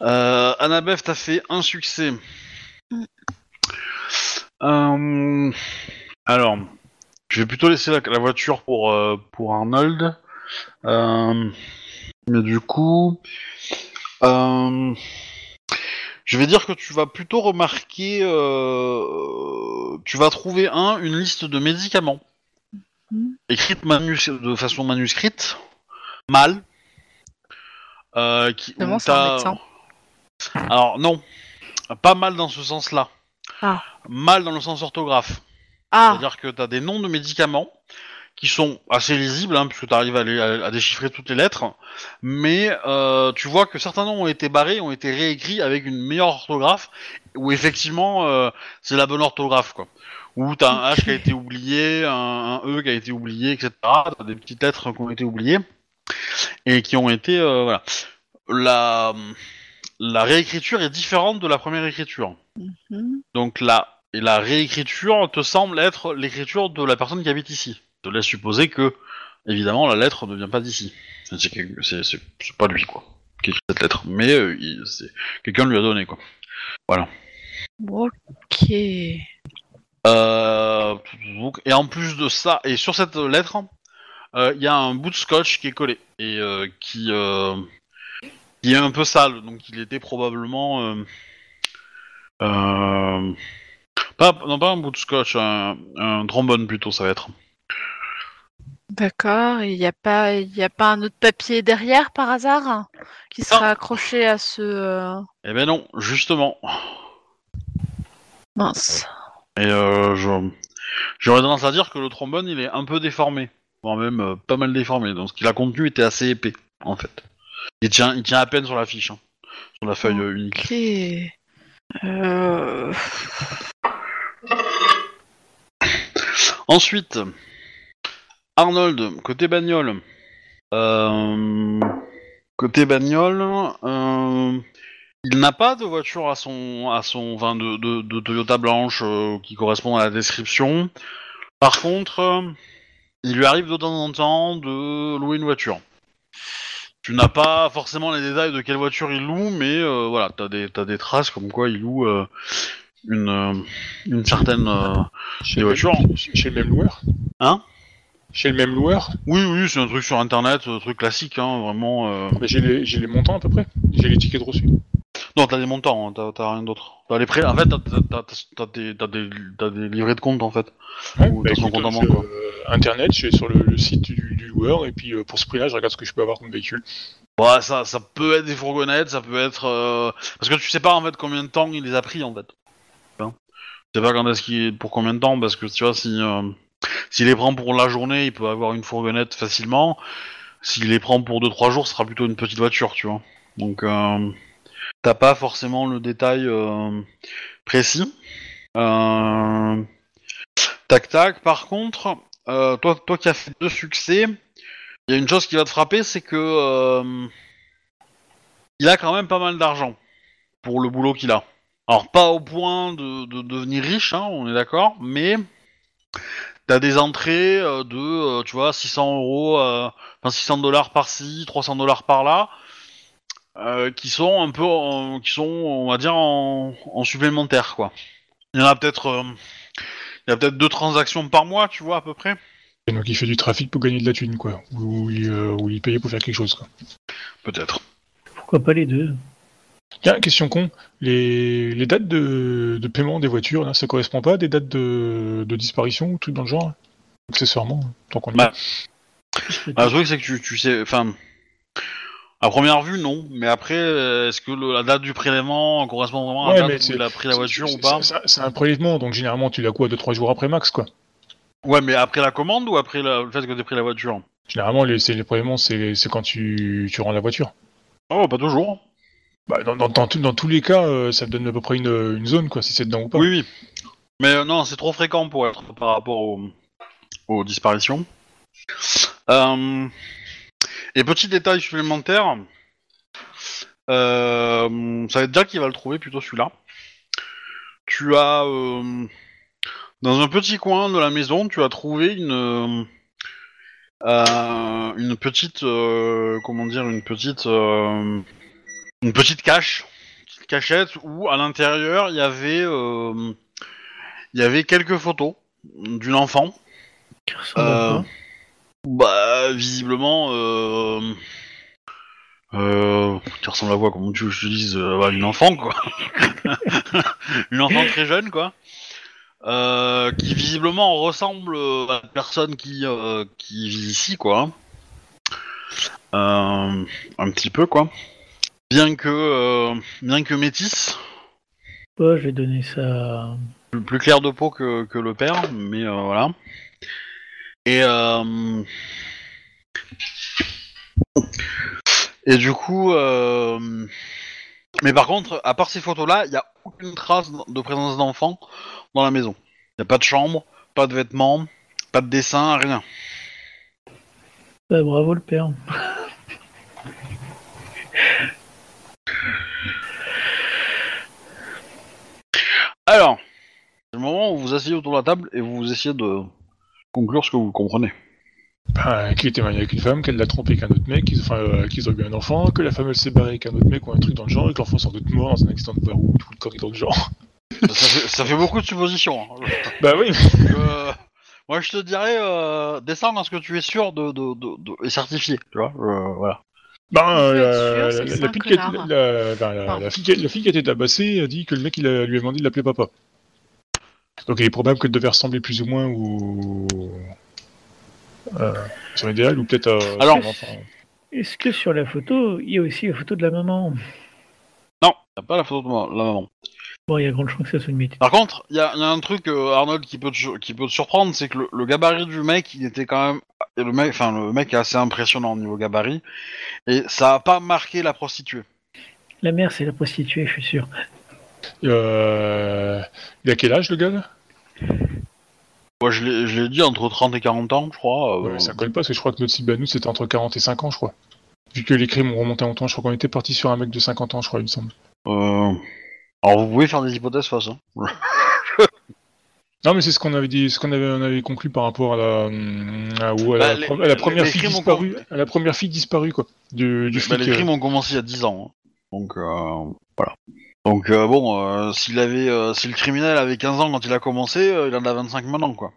euh, Annabeth t'as fait un succès. Euh, alors je vais plutôt laisser la, la voiture pour euh, pour Arnold mais du coup, euh, je vais dire que tu vas plutôt remarquer, euh, tu vas trouver un une liste de médicaments Mhm. écrite manus- de façon manuscrite, mal. Euh, qui, c'est un médecin. Alors non, pas mal dans ce sens-là. Ah. Mal dans le sens orthographe. Ah, C'est-à-dire que tu as des noms de médicaments qui sont assez lisibles, hein, puisque tu arrives à, les- à- à déchiffrer toutes les lettres, mais euh, tu vois que certains noms ont été barrés, ont été réécrits avec une meilleure orthographe, où effectivement euh, c'est la bonne orthographe, quoi. Où tu as un H qui a été oublié, un, un E qui a été oublié, etc. T'as des petites lettres qui ont été oubliées, et qui ont été... euh, voilà. La, la réécriture est différente de la première écriture. mhm. Donc la, et la réécriture te semble être l'écriture de la personne qui habite ici. Je te laisse supposer que, évidemment, la lettre ne vient pas d'ici. C'est, quel- c'est- c'est- c'est pas lui, quoi, qui écrit cette lettre. Mais euh, il- c'est, quelqu'un lui a donné, quoi. ok. Euh, donc- et en plus de ça, et sur cette lettre, euh, il y a un bout de scotch qui est collé et euh, qui, qui est un peu sale. Donc il était probablement pas non pas un bout de scotch, un, un trombone plutôt ça va être. D'accord. Il n'y a pas, il y a pas un autre papier derrière par hasard qui sera Non. accroché à ce euh, Eh ben non, justement. mince. Et euh, je- j'aurais tendance à dire que le trombone il est un peu déformé, voire même euh, pas mal déformé. Donc ce qu'il a contenu était assez épais en fait. Il tient, il tient à peine sur la fiche, hein, sur la feuille euh, unique. Ok. Euh... Ensuite, Arnold, côté bagnole. Euh, côté bagnole, euh, il n'a pas de voiture à son, à son, enfin de, de, de Toyota blanche euh, qui correspond à la description. Par contre, il lui arrive de temps en temps de louer une voiture. Tu n'as pas forcément les détails de quelle voiture il loue, mais voilà, t'as des, t'as des traces comme quoi il loue une, une certaine... Chez Des voitures. Chez le même loueur Hein? Chez le même loueur Oui, oui, c'est un truc sur internet, un truc classique, hein, vraiment... euh. Mais j'ai les, j'ai les montants à peu près. J'ai les tickets de reçu. Non, t'as des montants, hein, t'as, t'as rien d'autre. T'as les prêts, en fait, t'as, t'as, t'as, t'as des, t'as, des, t'as des livrets de compte, en fait. Ouais, Ou bah son écoute, compte en je- banque, quoi. euh, Internet, je suis sur le, le site du, du loueur, et puis euh, pour ce prix-là, je regarde ce que je peux avoir comme véhicule. Ouais, ça, ça peut être des fourgonnettes, ça peut être... euh, Parce que tu sais pas, en fait, combien de temps il les a pris, en fait. Hein tu sais pas quand est-ce qu'il... pour combien de temps, parce que, tu vois, si... euh, S'il les prend pour la journée, il peut avoir une fourgonnette facilement. S'il les prend pour 2-3 jours, ce sera plutôt une petite voiture, tu vois. Donc, euh, t'as pas forcément le détail euh, précis. Euh... Tac tac. Par contre, euh, toi, toi qui as fait deux succès, il y a une chose qui va te frapper, c'est que il a quand même pas mal d'argent pour le boulot qu'il a. Alors pas au point de, de devenir riche, hein, on est d'accord, mais t'as des entrées euh, de, euh, tu vois, 600 euros, euh, enfin 600 dollars par-ci, 300 dollars par-là, euh, qui sont un peu, en- qui sont, on va dire, en, en supplémentaire, quoi. Il y en a peut-être, euh, il y a peut-être deux transactions par mois, tu vois, à peu près. Et donc il fait du trafic pour gagner de la thune, quoi. Ou il, euh, ou il payait pour faire quelque chose, quoi. Peut-être. Pourquoi pas les deux? Tiens, question con. Les, les dates de, de paiement des voitures, là, ça correspond pas à des dates de, de disparition ou trucs dans le genre Accessoirement, tant qu'on y est? Bah, Ah, le truc, c'est que tu, tu sais, enfin, à première vue, non, mais après, est-ce que le- la date du prélèvement correspond vraiment à Ouais, la date où c'est- il a pris la voiture ou pas? c'est- un prélèvement, donc généralement tu l'as quoi 2-3 jours après max, quoi? Ouais, mais après la commande ou après la- le fait que tu pris la voiture? Généralement, les, prélèvements, c'est c'est quand tu, tu rends la voiture. Oh, pas toujours. Bah, dans, tous les cas, euh, ça donne à peu près une, zone, quoi, si c'est dedans ou pas. Oui, oui. Mais euh, non, c'est trop fréquent pour être par rapport aux, disparitions. Euh, et petit détail supplémentaire, ça va être Jack qui va le trouver plutôt celui-là. Tu as dans un petit coin de la maison, tu as trouvé une une petite comment dire une petite une petite cache, une petite cachette où à l'intérieur il y avait euh, il y avait quelques photos d'une enfant. Euh, bah, visiblement, euh... Euh... Qui ressemble à quoi? Comment tu veux que je te dise? Bah, Une enfant, quoi. une enfant très jeune, quoi. Qui visiblement ressemble à une personne qui, qui vit ici, quoi. Un petit peu, quoi. Bien que, euh, bien que métisse, Ouais, je vais donner ça. plus, plus clair de peau que, que le père, mais euh, voilà. Et euh... et du coup, mais par contre, à part ces photos-là, il y a aucune trace de présence d'enfant dans la maison. Il y a pas de chambre, pas de vêtements, pas de dessin, rien. Bah, bravo le père. Alors, c'est le moment où vous asseyez autour de la table et vous essayez de conclure ce que vous comprenez. Bah, qu'il était marié avec une femme, qu'elle l'a trompé avec un autre mec, qu'ils enfin, euh, qu'ils ont eu un enfant, que la femme elle s'est barrée avec un autre mec ou un truc dans le genre, et que l'enfant sans doute mort dans un accident de route ou le corps dans le genre. ça, fait, ça fait beaucoup de suppositions. hein. bah oui Euh, moi, je te dirais, euh, descends dans ce que tu es sûr de, de, de, de- et certifié, tu vois. euh, voilà. Ben, la, fille qui a- a- a été tabassée a dit que le mec il a- lui a demandé de l'appeler papa. Donc il est probable qu'elle devait ressembler plus ou moins au. Euh, son idéal ou peut-être à Alors- son enfant. Est-ce que sur la photo, il y a aussi la photo de la maman? Non, t'as pas la photo de la maman. Bon, il y a grande chance que ça soit une. Par contre, il y a, y a un truc, euh, Arnold, qui peut, te, sur- qui peut te surprendre, c'est que le, le gabarit du mec, il était quand même... et Le mec, enfin, le mec est assez impressionnant au niveau gabarit, et ça a pas marqué la prostituée. La mère, c'est la prostituée, je suis sûr. Euh, il a quel âge le gars Moi, je l'ai je l'ai dit, entre 30 et 40 ans, je crois. euh, Ouais, Ça colle pas parce que je crois que notre cible à nous c'était entre 40 et 5 ans, je crois. Vu que les crimes ont remonté en temps, je crois qu'on était parti sur un mec de 50 ans, je crois, il me semble. euh, Alors, vous pouvez faire des hypothèses face, hein. Non, mais c'est ce qu'on avait dit, ce qu'on avait, on avait conclu par rapport à la, à, ou à Bah, la, les- pro- à la première fille disparue, à la première fille disparue quoi, du, du Bah, flic. les euh. crimes ont commencé il y a 10 ans. hein. Donc euh, voilà. Donc euh, bon, euh, s'il avait, euh, si le criminel avait 15 ans quand il a commencé, euh, il en a 25 maintenant quoi.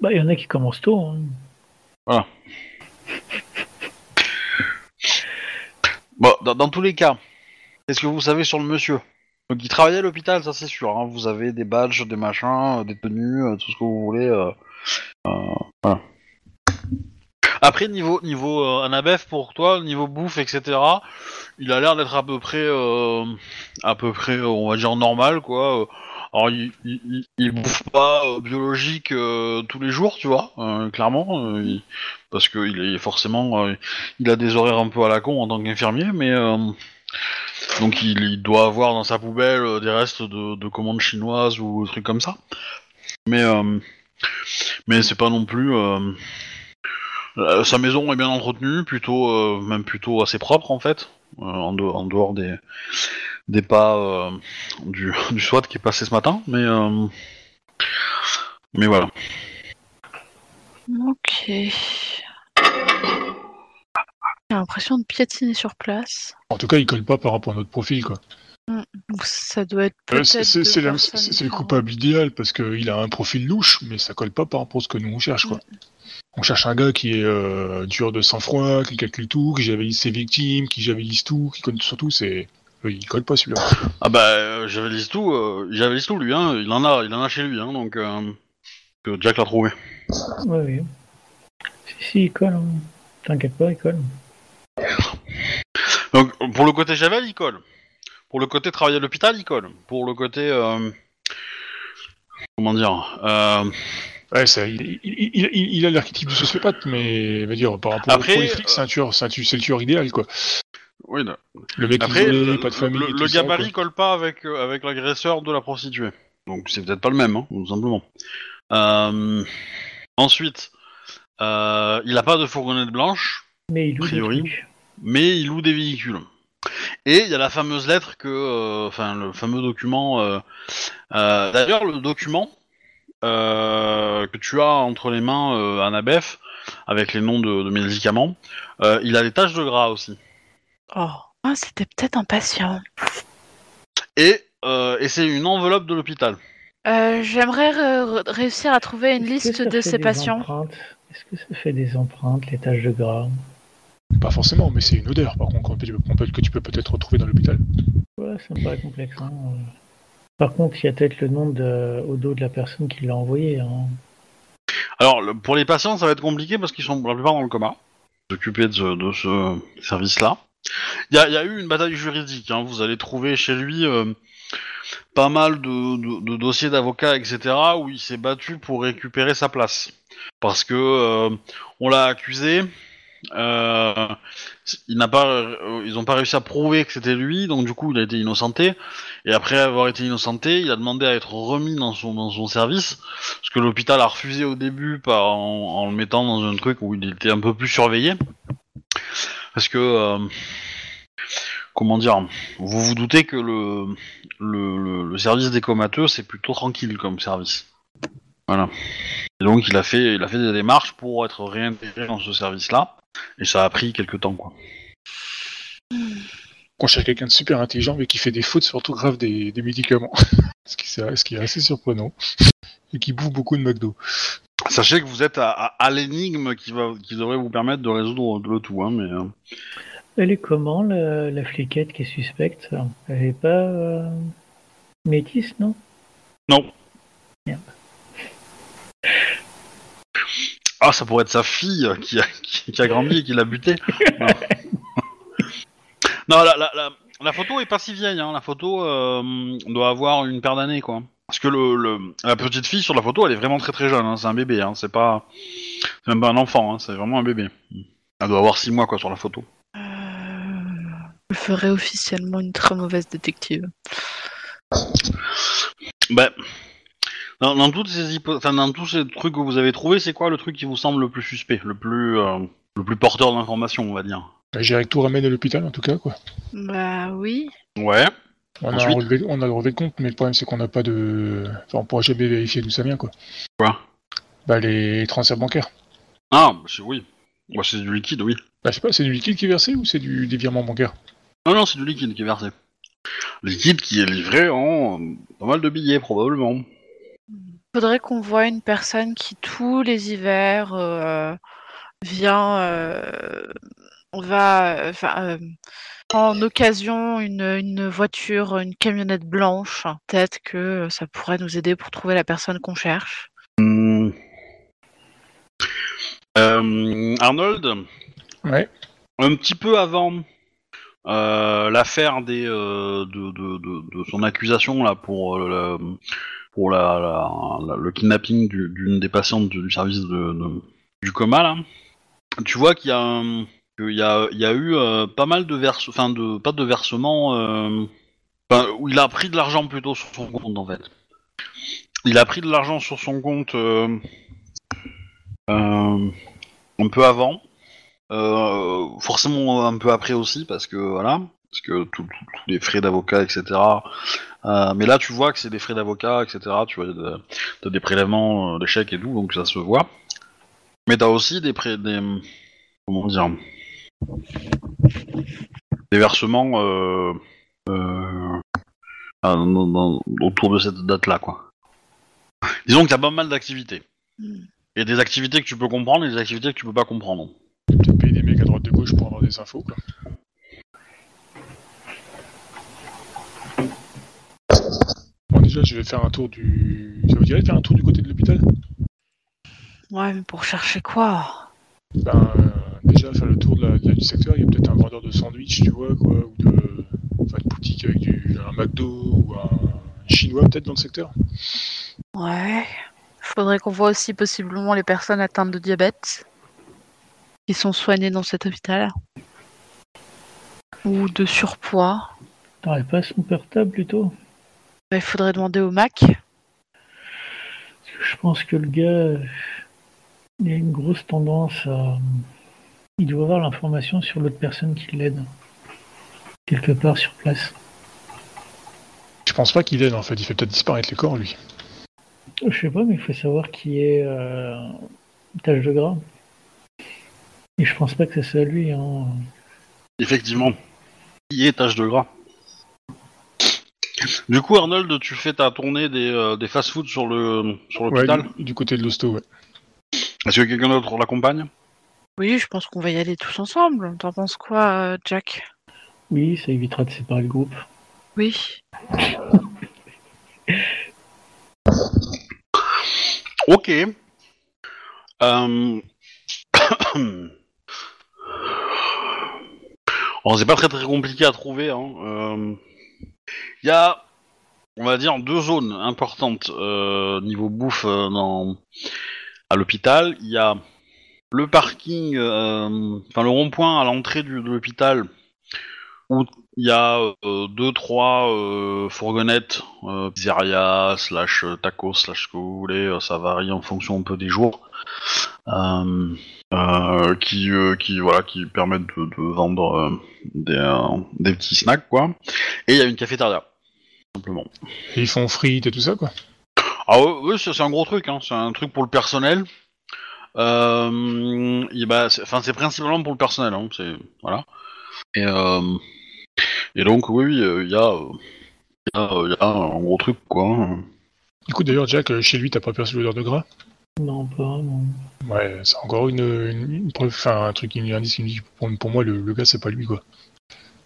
Bah, il y en a qui commencent tôt. hein. Bon, dans, dans tous les cas, qu'est-ce que vous savez sur le monsieur Donc il travaillait à l'hôpital, ça c'est sûr. hein. Vous avez des badges, des machins, euh, des tenues, euh, tout ce que vous voulez. euh. Après niveau niveau euh, Anabef pour toi, niveau bouffe, etc. Il a l'air d'être à peu près à peu près, on va dire normal quoi. Alors il, il, bouffe pas biologique tous les jours, tu vois, clairement, parce que il est forcément il a des horaires un peu à la con en tant qu'infirmier, mais donc il, doit avoir dans sa poubelle euh, des restes de, de commandes chinoises ou trucs comme ça. Mais euh, mais c'est pas non plus. euh, euh, sa maison est bien entretenue, plutôt même plutôt assez propre en fait, en, de- en dehors des des pas du, du SWAT qui est passé ce matin, mais mais voilà. Ok. J'ai l'impression de piétiner sur place. En tout cas, il colle pas par rapport à notre profil quoi. Donc ça doit être Euh, c'est le coupable idéal parce qu'il a un profil louche, mais ça colle pas par rapport à ce que nous on cherche quoi. On cherche un gars qui est euh, dur de sang-froid, qui calcule tout, qui javelise ses victimes, qui javelise tout, qui connaît surtout, c'est. Oui, il colle pas celui-là. Ah bah euh, j'avais tout, euh, j'avais tout lui, hein, il en a, il en a chez lui, hein, donc euh, que Jack l'a trouvé. Oui, oui. Si, si, il colle. hein. T'inquiète pas, il colle. Donc pour le côté Javel, il colle. Pour le côté travailler à l'hôpital, il colle. Pour le côté euh, comment dire, euh, Ouais, ça, il, il, il, il- il a l'archétype du sociopathe, mais va dire par rapport Après, les flics, c'est un tueur, c'est un tu- c'est le tueur idéal quoi. oui. non. Le mec Après, isolé, le, pas de famille. le- le gabarit colle pas avec euh, avec l'agresseur de la prostituée. Donc c'est peut-être pas le même, hein, tout simplement. Euh, ensuite, euh, il a pas de fourgonnette blanche. Mais il loue des trucs. mais il loue des véhicules. Et il y a la fameuse lettre que, euh, enfin le fameux document. euh, euh, D'ailleurs, le document euh, que tu as entre les mains, euh, Anabef, avec les noms de, de médicaments, euh, il a des taches de gras aussi. Oh, Ah, c'était peut-être un patient. Et, euh, et c'est une enveloppe de l'hôpital. Euh, J'aimerais réussir à trouver une liste de ces patients. Est-ce que ça fait des empreintes, les taches de gras? Pas forcément, mais c'est une odeur par contre que tu peux peut-être retrouver dans l'hôpital. Ouais, ça me paraît complexe. hein. Par contre, il y a peut-être le nom de, au dos de la personne qui l'a envoyé. hein. Alors, le- pour les patients, ça va être compliqué parce qu'ils sont pour la plupart dans le coma. S'occuper de ce, de ce service-là. Il y a, il y a eu une bataille juridique. hein. Vous allez trouver chez lui euh, pas mal de, de- de dossiers d'avocats, etc., où il s'est battu pour récupérer sa place. Parce que euh, on l'a accusé. Euh, il pas, euh, ils n'ont pas réussi à prouver que c'était lui, donc du coup il a été innocenté. Et après avoir été innocenté, il a demandé à être remis dans son, dans son service. Ce que l'hôpital a refusé au début en, le mettant dans un truc où il était un peu plus surveillé. Parce que, euh, comment dire, vous vous doutez que le, le, le- le service des comateux, c'est plutôt tranquille comme service. Voilà. Et donc il a fait, il a fait des démarches pour être réintégré dans ce service-là. Et ça a pris quelques temps, quoi. On cherche quelqu'un de super intelligent mais qui fait des fautes sur l'orthographe des, des médicaments. ce, qui, c'est- ce qui est assez surprenant. Et qui bouffe beaucoup de McDo. Sachez que vous êtes à, à- à l'énigme qui, va, qui devrait vous permettre de résoudre le tout, hein, mais... euh, Elle est comment, la, la fliquette qui est suspecte? Elle est pas euh, métisse, non? Non. Merde. Ah, ça pourrait être sa fille qui a, qui, qui a grandi et qui l'a buté. Non, Non, la, la, la, la photo est pas si vieille. Hein. La photo euh, doit avoir une paire d'années, quoi. Parce que le, le- la petite fille sur la photo, elle est vraiment très très jeune. Hein. C'est un bébé. Hein. C'est pas, c'est même pas un enfant. C'est vraiment un bébé. Elle doit avoir 6 mois, quoi, sur la photo. Euh, Je ferai officiellement une très mauvaise détective. Ben, dans, dans toutes ces hypo- enfin, dans tous ces trucs que vous avez trouvés, c'est quoi le truc qui vous semble le plus suspect, le plus, euh, le plus porteur d'informations, on va dire? Bah, J'irais que tout ramène à l'hôpital en tout cas quoi. Bah oui. Ouais. On a, relevé, on a le relevé de compte, mais le problème c'est qu'on n'a pas de. Enfin, on pourra jamais vérifier d'où ça vient, quoi. Quoi? Bah, les transferts bancaires. Ah, c'est- oui. Bah, c'est du liquide, oui. Bah, je sais pas, c'est du liquide qui est versé ou c'est du... des virements bancaires? Non, non, c'est du liquide qui est versé. Liquide qui est livré en euh, pas mal de billets, probablement. Faudrait qu'on voit une personne qui tous les hivers euh, vient, euh, va, enfin, euh, en occasion une, une voiture, une camionnette blanche. Peut-être que ça pourrait nous aider pour trouver la personne qu'on cherche. Hmm. Euh, Arnold, Ouais. un petit peu avant euh, l'affaire des euh, de, de, de, de son accusation là pour euh, pour le kidnapping du- d'une des patientes du, service du coma là, tu vois qu'il y a a eu euh, pas mal de vers enfin pas de versements euh, où il a pris de l'argent plutôt sur son compte en fait. Il a pris de l'argent sur son compte euh, euh, un peu avant. Euh, forcément un peu après aussi parce que voilà parce que tous les frais d'avocat etc Euh, mais là tu vois que c'est des frais d'avocat etc tu vois de- t'as des prélèvements euh, des chèques et tout donc ça se voit. Mais t'as aussi des pré des comment dire des versements euh, dans- dans- autour de cette date là quoi. Disons que t'as pas mal d'activités. Hmm. il y a des activités que tu peux comprendre et des activités que tu peux pas comprendre. Peut-être payer des mecs à droite de gauche pour avoir des infos, quoi. Déjà, je vais faire un tour du. Ça vous dirait de faire un tour du côté de l'hôpital? Ouais, mais pour chercher quoi? Ben, euh, déjà, faire le tour de la, de la- du secteur, il y a peut-être un vendeur de sandwich, tu vois, quoi, ou de. Enfin, une boutique avec du, un McDo ou un chinois, peut-être, dans le secteur. Ouais. Faudrait qu'on voit aussi possiblement les personnes atteintes de diabète qui sont soignées dans cet hôpital. Ou de surpoids. T'aurais pas son portable plutôt? Bah, Il faudrait demander au Mac. Je pense que le gars, il a une grosse tendance à. Il doit avoir l'information sur l'autre personne qui l'aide. Quelque part sur place. Je pense pas qu'il aide, en fait. Il fait peut-être disparaître les corps, lui. Je sais pas, mais il faut savoir qui est euh, tâche de gras. Et je pense pas que ce soit lui. Hein. Effectivement. Qui est tâche de gras Du coup, Arnold, tu fais ta tournée des, euh, des fast-food sur le sur Ouais, l'hôpital. du, du côté de l'hosto, ouais. Est-ce que quelqu'un d'autre l'accompagne? Oui, je pense qu'on va y aller tous ensemble. T'en penses quoi, euh, Jack? Oui, ça évitera de séparer le groupe. Oui. Ok. Euh... bon, c'est pas très très compliqué à trouver. Hein. Euh, y a, on va dire, deux zones importantes euh, niveau bouffe euh, dans... à l'hôpital. Il y a le parking, euh, enfin le rond-point à l'entrée de l'hôpital où il y a euh, deux trois fourgonnettes pizzeria slash tacos slash ce que vous voulez ça varie en fonction un peu des jours euh, qui euh, qui voilà qui permettent de, de vendre euh, des, des petits snacks quoi et il y a une cafétéria simplement Et ils font frites et tout ça, quoi. ah ouais, c'est un gros truc, hein. c'est un truc pour le personnel. Euh, bah, c'est- enfin, c'est principalement pour le personnel, hein. c'est voilà. Et, euh, et donc oui, oui, il y a, il y, a, y a un gros truc quoi. Du coup, d'ailleurs, Jack, chez lui, t'as pas perçu l'odeur de gras? Non, pas non. Ouais, c'est encore une, une, une preuve, enfin, un truc, indice qui me dit pour, pour moi, le, le gars, c'est pas lui, quoi.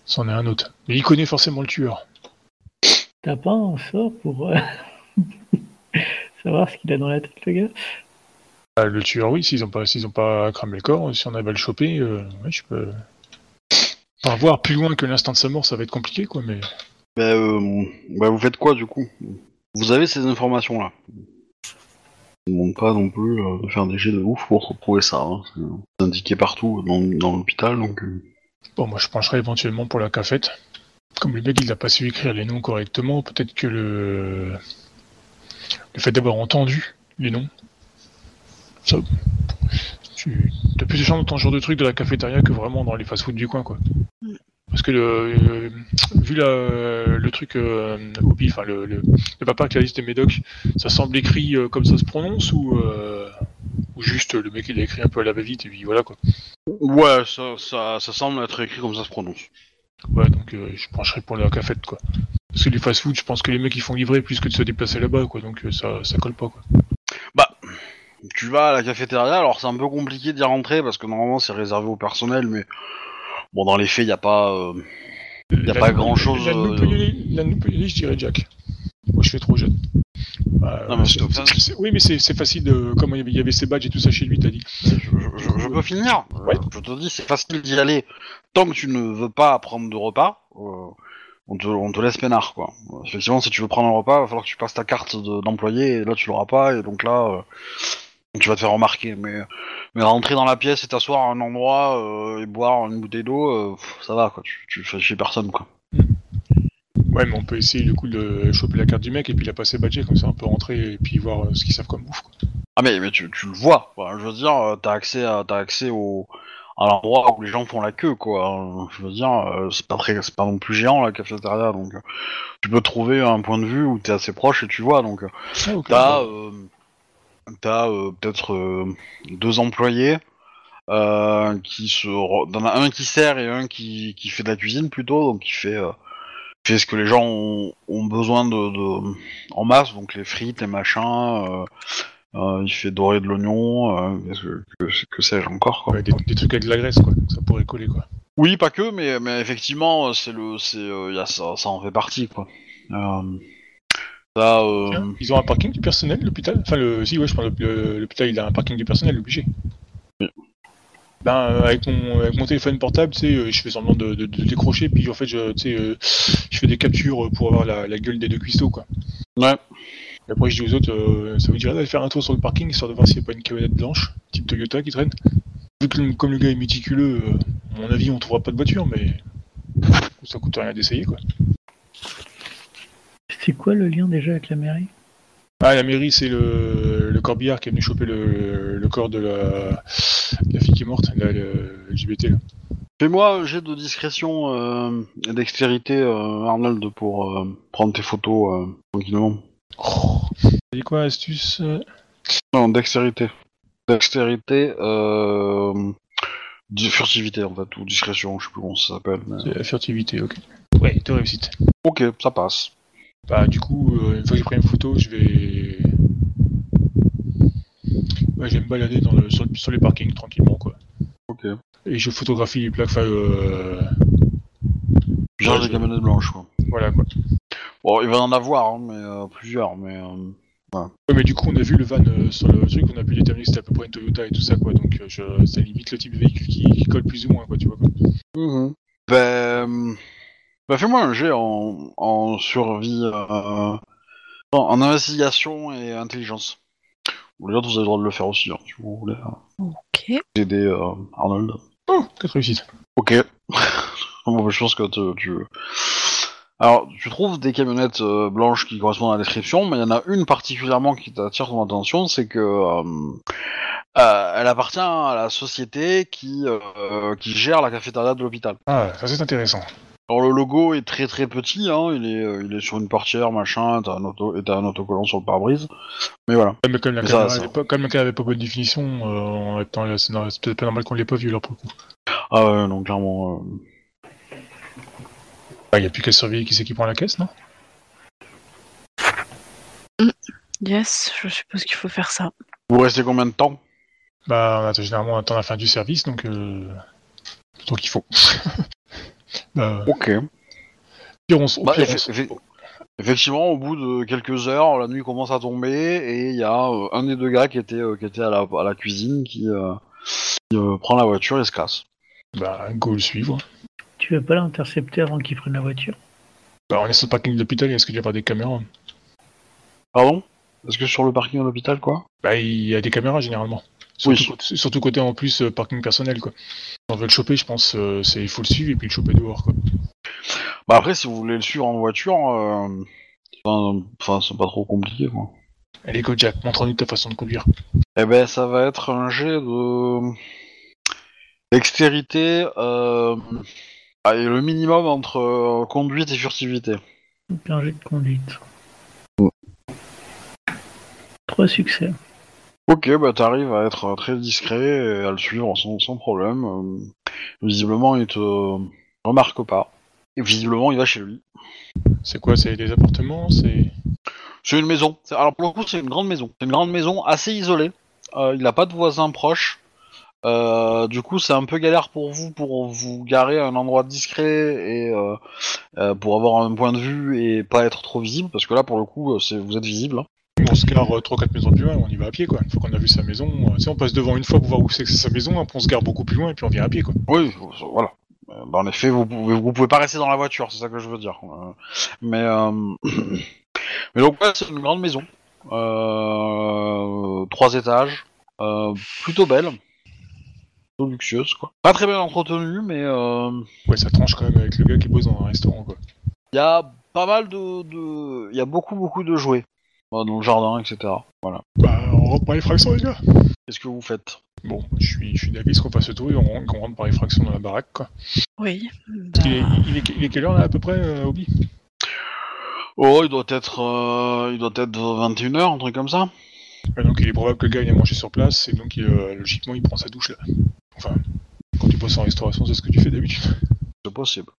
C'en est un autre. Mais il connaît forcément le tueur. T'as pas un sort pour euh, savoir ce qu'il a dans la tête, le gars? Ah, le tueur, oui, s'ils ont pas, s'ils ont pas cramé le corps, si on arrive à le choper, euh, ouais, je peux. Enfin, voir plus loin que l'instant de sa mort, ça va être compliqué, quoi, mais. Bah, euh, bah, vous faites quoi du coup? Vous avez ces informations là ne demande pas non plus euh, de faire des jets de ouf pour retrouver ça. hein. C'est c'est indiqué partout dans, l'hôpital donc. euh, Bon, moi, je pencherais éventuellement pour la cafette. Comme le mec, il a pas su écrire les noms correctement, peut-être que le. Le fait d'avoir entendu les noms. Ça. Tu. T'as plus de chance dans ton genre de truc de la cafétéria que vraiment dans les fast-food du coin, quoi. Parce que le, euh, vu la, le truc euh, Obi, enfin le, le, le papa qui a la liste des médocs, ça semble écrit euh, comme ça se prononce ou, euh, ou juste le mec il a écrit un peu à la va-vite et puis voilà quoi. Ouais, ça, ça, ça semble être écrit comme ça se prononce. Ouais, donc euh, je pencherai pour la cafette quoi. Parce que les fast-food, je pense que les mecs ils font livrer plus que de se déplacer là-bas quoi, donc euh, ça, ça colle pas quoi. Tu vas à la cafétéria, alors c'est un peu compliqué d'y rentrer parce que normalement c'est réservé au personnel, mais bon, dans les faits, il n'y a pas. euh, Y a La pas nou- grand-chose, La euh, je dirais Jack. Moi je fais trop jeune. Bah, Non, mais oui mais c'est c'est facile de... Comme il y avait- il ses badges et tout ça chez lui, t'as dit. je, je- je peux finir Ouais. Je te dis, c'est facile d'y aller. Tant que tu ne veux pas prendre de repas, euh, on, te, on te laisse peinard, quoi. Effectivement, si tu veux prendre un repas, il va falloir que tu passes ta carte de- d'employé, et là tu l'auras pas, et donc là, euh, tu vas te faire remarquer. Mais, mais rentrer dans la pièce et t'asseoir à un endroit euh, et boire une bouteille d'eau, euh, ça va, quoi. Tu, tu fais personne, quoi. Ouais mais on peut essayer du coup de choper la carte du mec et puis la passer badgée comme ça on peut rentrer et puis voir euh, ce qu'ils savent comme bouffe quoi. Ah mais, mais tu, tu le vois, quoi. je veux dire, t'as accès à t'as accès au à l'endroit où les gens font la queue, quoi. Je veux dire, c'est pas très, c'est pas non plus géant la cafétéria, donc tu peux trouver un point de vue où t'es assez proche et tu vois. Donc Ah, t'as euh, t'as euh, peut-être euh, deux employés euh, qui se, re- t'en as un qui sert et un qui qui fait de la cuisine plutôt, donc qui fait fait ce que les gens ont, ont besoin de, de en masse, donc les frites, les machins. il fait dorer de l'oignon, que, que, que sais-je encore quoi. Ouais, des, des trucs avec de la graisse quoi, donc ça pourrait coller quoi. Oui, pas que, mais, mais effectivement, c'est le, c'est, y a ça, ça en fait partie quoi. Euh, ça, euh, Ils ont un parking du personnel, l'hôpital? Enfin, le... si, ouais, je pense que le- l'hôpital il a un parking du personnel obligé. Oui. Ben, euh, avec mon, avec mon téléphone portable, tu sais, euh, je fais semblant de, de, de décrocher, puis en fait, je, tu sais, je fais des captures pour avoir la, la gueule des deux cuistots, quoi. ouais. Et après, je dis aux autres, euh, ça vous dirait d'aller faire un tour sur le parking, histoire de voir s'il n'y a pas une camionnette blanche, type Toyota, qui traîne? Vu que comme le gars est méticuleux, à mon avis, on trouvera pas de voiture, mais ça coûte rien d'essayer, quoi. C'est quoi le lien déjà avec la mairie? Ah, la mairie, c'est le, le corbillard qui est venu choper le, le corps de la, fille qui est morte, la, le LGBT. Là. Fais-moi un jet de discrétion euh, et dextérité, euh, Arnold, pour euh, prendre tes photos euh, tranquillement. Oh. T'as dit quoi, astuce Non, dextérité. Dextérité, euh, furtivité en fait, ou discrétion, je sais plus comment ça s'appelle. mais- C'est la furtivité, ok. Ouais, de réussite. Ok, ça passe. Bah, du coup, euh, une fois que j'ai pris une photo, je vais. Ouais, je vais me balader dans le, sur, le- sur les parkings tranquillement, quoi. Ok. Et je photographie les plaques, enfin, euh, Genre des camionnettes blanches, quoi. voilà, quoi. Bon, il va en avoir, hein, mais euh, plusieurs, mais... euh, Ouais, mais du coup, on a vu le van euh, sur le truc, on a pu déterminer que c'était à peu près une Toyota et tout ça, quoi. Donc, euh, je, ça limite le type de véhicule qui, qui colle plus ou moins, quoi, tu vois, quoi. Ben, ben fais-moi un jet en, en survie, euh, en, en investigation et intelligence. Ou les autres, vous avez le droit de le faire aussi, hein, si vous voulez. euh, Ok. Aider euh, Arnold. Oh, 4 réussites. Ok. bon, ben, je pense que tu, tu... Alors, tu trouves des camionnettes euh, blanches qui correspondent à la description, mais il y en a une particulièrement qui t'attire ton attention, c'est que euh, euh, elle appartient à la société qui, euh, qui gère la cafétéria de l'hôpital. Ah, ça c'est intéressant. Alors le logo est très très petit, hein, il, est, euh, il est sur une portière, machin, t'as un, auto, et t'as un autocollant sur le pare-brise. Mais voilà. Ouais, Mais comme la Mais caméra, ça, ça- avait pas, comme la caméra avait pas bonne définition, euh, en même temps, c'est c'est peut-être pas normal qu'on l'ait pas vu, là, pour le coup. Ah ouais, donc clairement... euh, Il y a plus qu'à surveiller qui c'est qui prend la caisse, non? Yes, je suppose qu'il faut faire ça. Vous restez combien de temps? Bah, on attend généralement on attend la fin du service, donc euh... donc il faut. bah, Ok. pire, on, Bah, pire, effe- effectivement, au bout de quelques heures, la nuit commence à tomber et il y a euh, un des deux gars qui était, euh, qui était à, la, à la cuisine qui, euh, qui, euh, prend la voiture et se casse. bah, go le suivre. Tu veux pas l'intercepter avant qu'il prenne la voiture? Bah, on est sur le parking de l'hôpital, est-ce qu'il y a pas des caméras? Pardon? Est-ce que sur le parking de l'hôpital, quoi? Bah, il y a des caméras généralement. Oui. Surtout, côté- surtout côté en plus euh, parking personnel, quoi. Si on veut le choper, je pense, euh, c'est il faut le suivre et puis le choper dehors, quoi. Bah après, si vous voulez le suivre en voiture, euh, enfin, enfin, c'est pas trop compliqué, quoi. Allez, go Jack, montre-nous ta façon de conduire. Eh ben, ça va être un jet de dextérité. Euh... Ah, et le minimum entre euh, conduite et furtivité. Un jet de conduite. Ouais. Trois succès. Ok, bah t'arrives à être très discret et à le suivre sans, sans problème. Euh, visiblement, il te remarque pas. Et visiblement, il va chez lui. C'est quoi C'est des appartements C'est. C'est une maison. C'est- Alors pour le coup, c'est une grande maison. C'est une grande maison assez isolée. Euh, il n'a pas de voisins proches. Euh, du coup, c'est un peu galère pour vous pour vous garer à un endroit discret et euh, euh, pour avoir un point de vue et pas être trop visible. Parce que là, pour le coup, euh, c'est vous êtes visible. hein. Se gare 3-4 maisons plus loin, on y va à pied quoi. Une fois qu'on a vu sa maison, euh, sais, on passe devant une fois pour voir où c'est que c'est sa maison, on se gare beaucoup plus loin et puis on vient à pied quoi. Oui, voilà. Euh, bah, en effet, vous pouvez, vous pouvez pas rester dans la voiture, c'est ça que je veux dire. Euh, mais, euh, mais donc, ouais, c'est une grande maison. Euh, trois étages. Euh, plutôt belle. Plutôt luxueuse, quoi. Pas très bien entretenue, mais euh, Ouais, ça tranche quand même avec le gars qui bosse dans un restaurant quoi. il y a pas mal de. de- Il y a beaucoup, beaucoup de jouets. Euh, Dans le jardin, etc. Voilà. Bah, on rentre par effraction les gars. Qu'est-ce que vous faites? Bon, je suis, je suis d'accord qu'on fasse le tour et on, rentre- qu'on rentre par effraction dans la baraque quoi. Oui. Il est, bah, il est, il est quelle heure là à peu près, euh, Obi? Oh, il doit être. euh, il doit être 21h, un truc comme ça. Ouais, Donc il est probable que le gars il a mangé sur place et donc il, euh, logiquement il prend sa douche là. Enfin, quand tu bosses en restauration, c'est ce que tu fais d'habitude. C'est possible.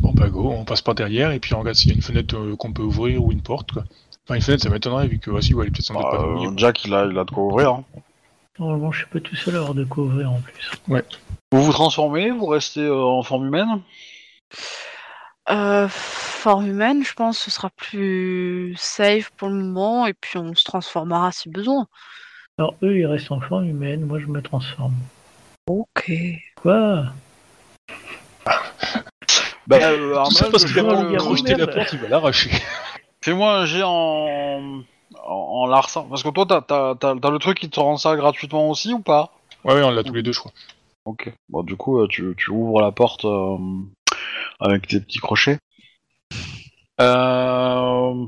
Bon bah go, on passe par derrière et puis on regarde s'il y a une fenêtre euh, qu'on peut ouvrir ou une porte quoi. Enfin une fenêtre ça m'étonnerait vu que voici ouais, elle est peut-être sans doute Bah, pas euh. Jack, il a, il a de quoi ouvrir. hein. Normalement, je suis pas tout seul à avoir de quoi ouvrir en plus. Vous vous transformez, vous restez euh, en forme humaine? Euh, forme humaine, je pense, ce sera plus safe pour le moment, et puis on se transformera si besoin. Alors eux, ils restent en forme humaine, moi je me transforme. Ok. Quoi? Bah, euh, Tout ça parce je pas le- le- crocheté la porte, il va l'arracher. Fais-moi un jet en... en, en larcin. Parce que toi, t'as, t'as, t'as, t'as le truc qui te rend ça gratuitement aussi ou pas? Ouais ouais on l'a tous les deux je crois. Ok. Bon, du coup, euh, tu, tu ouvres la porte euh, avec tes petits crochets. Euh...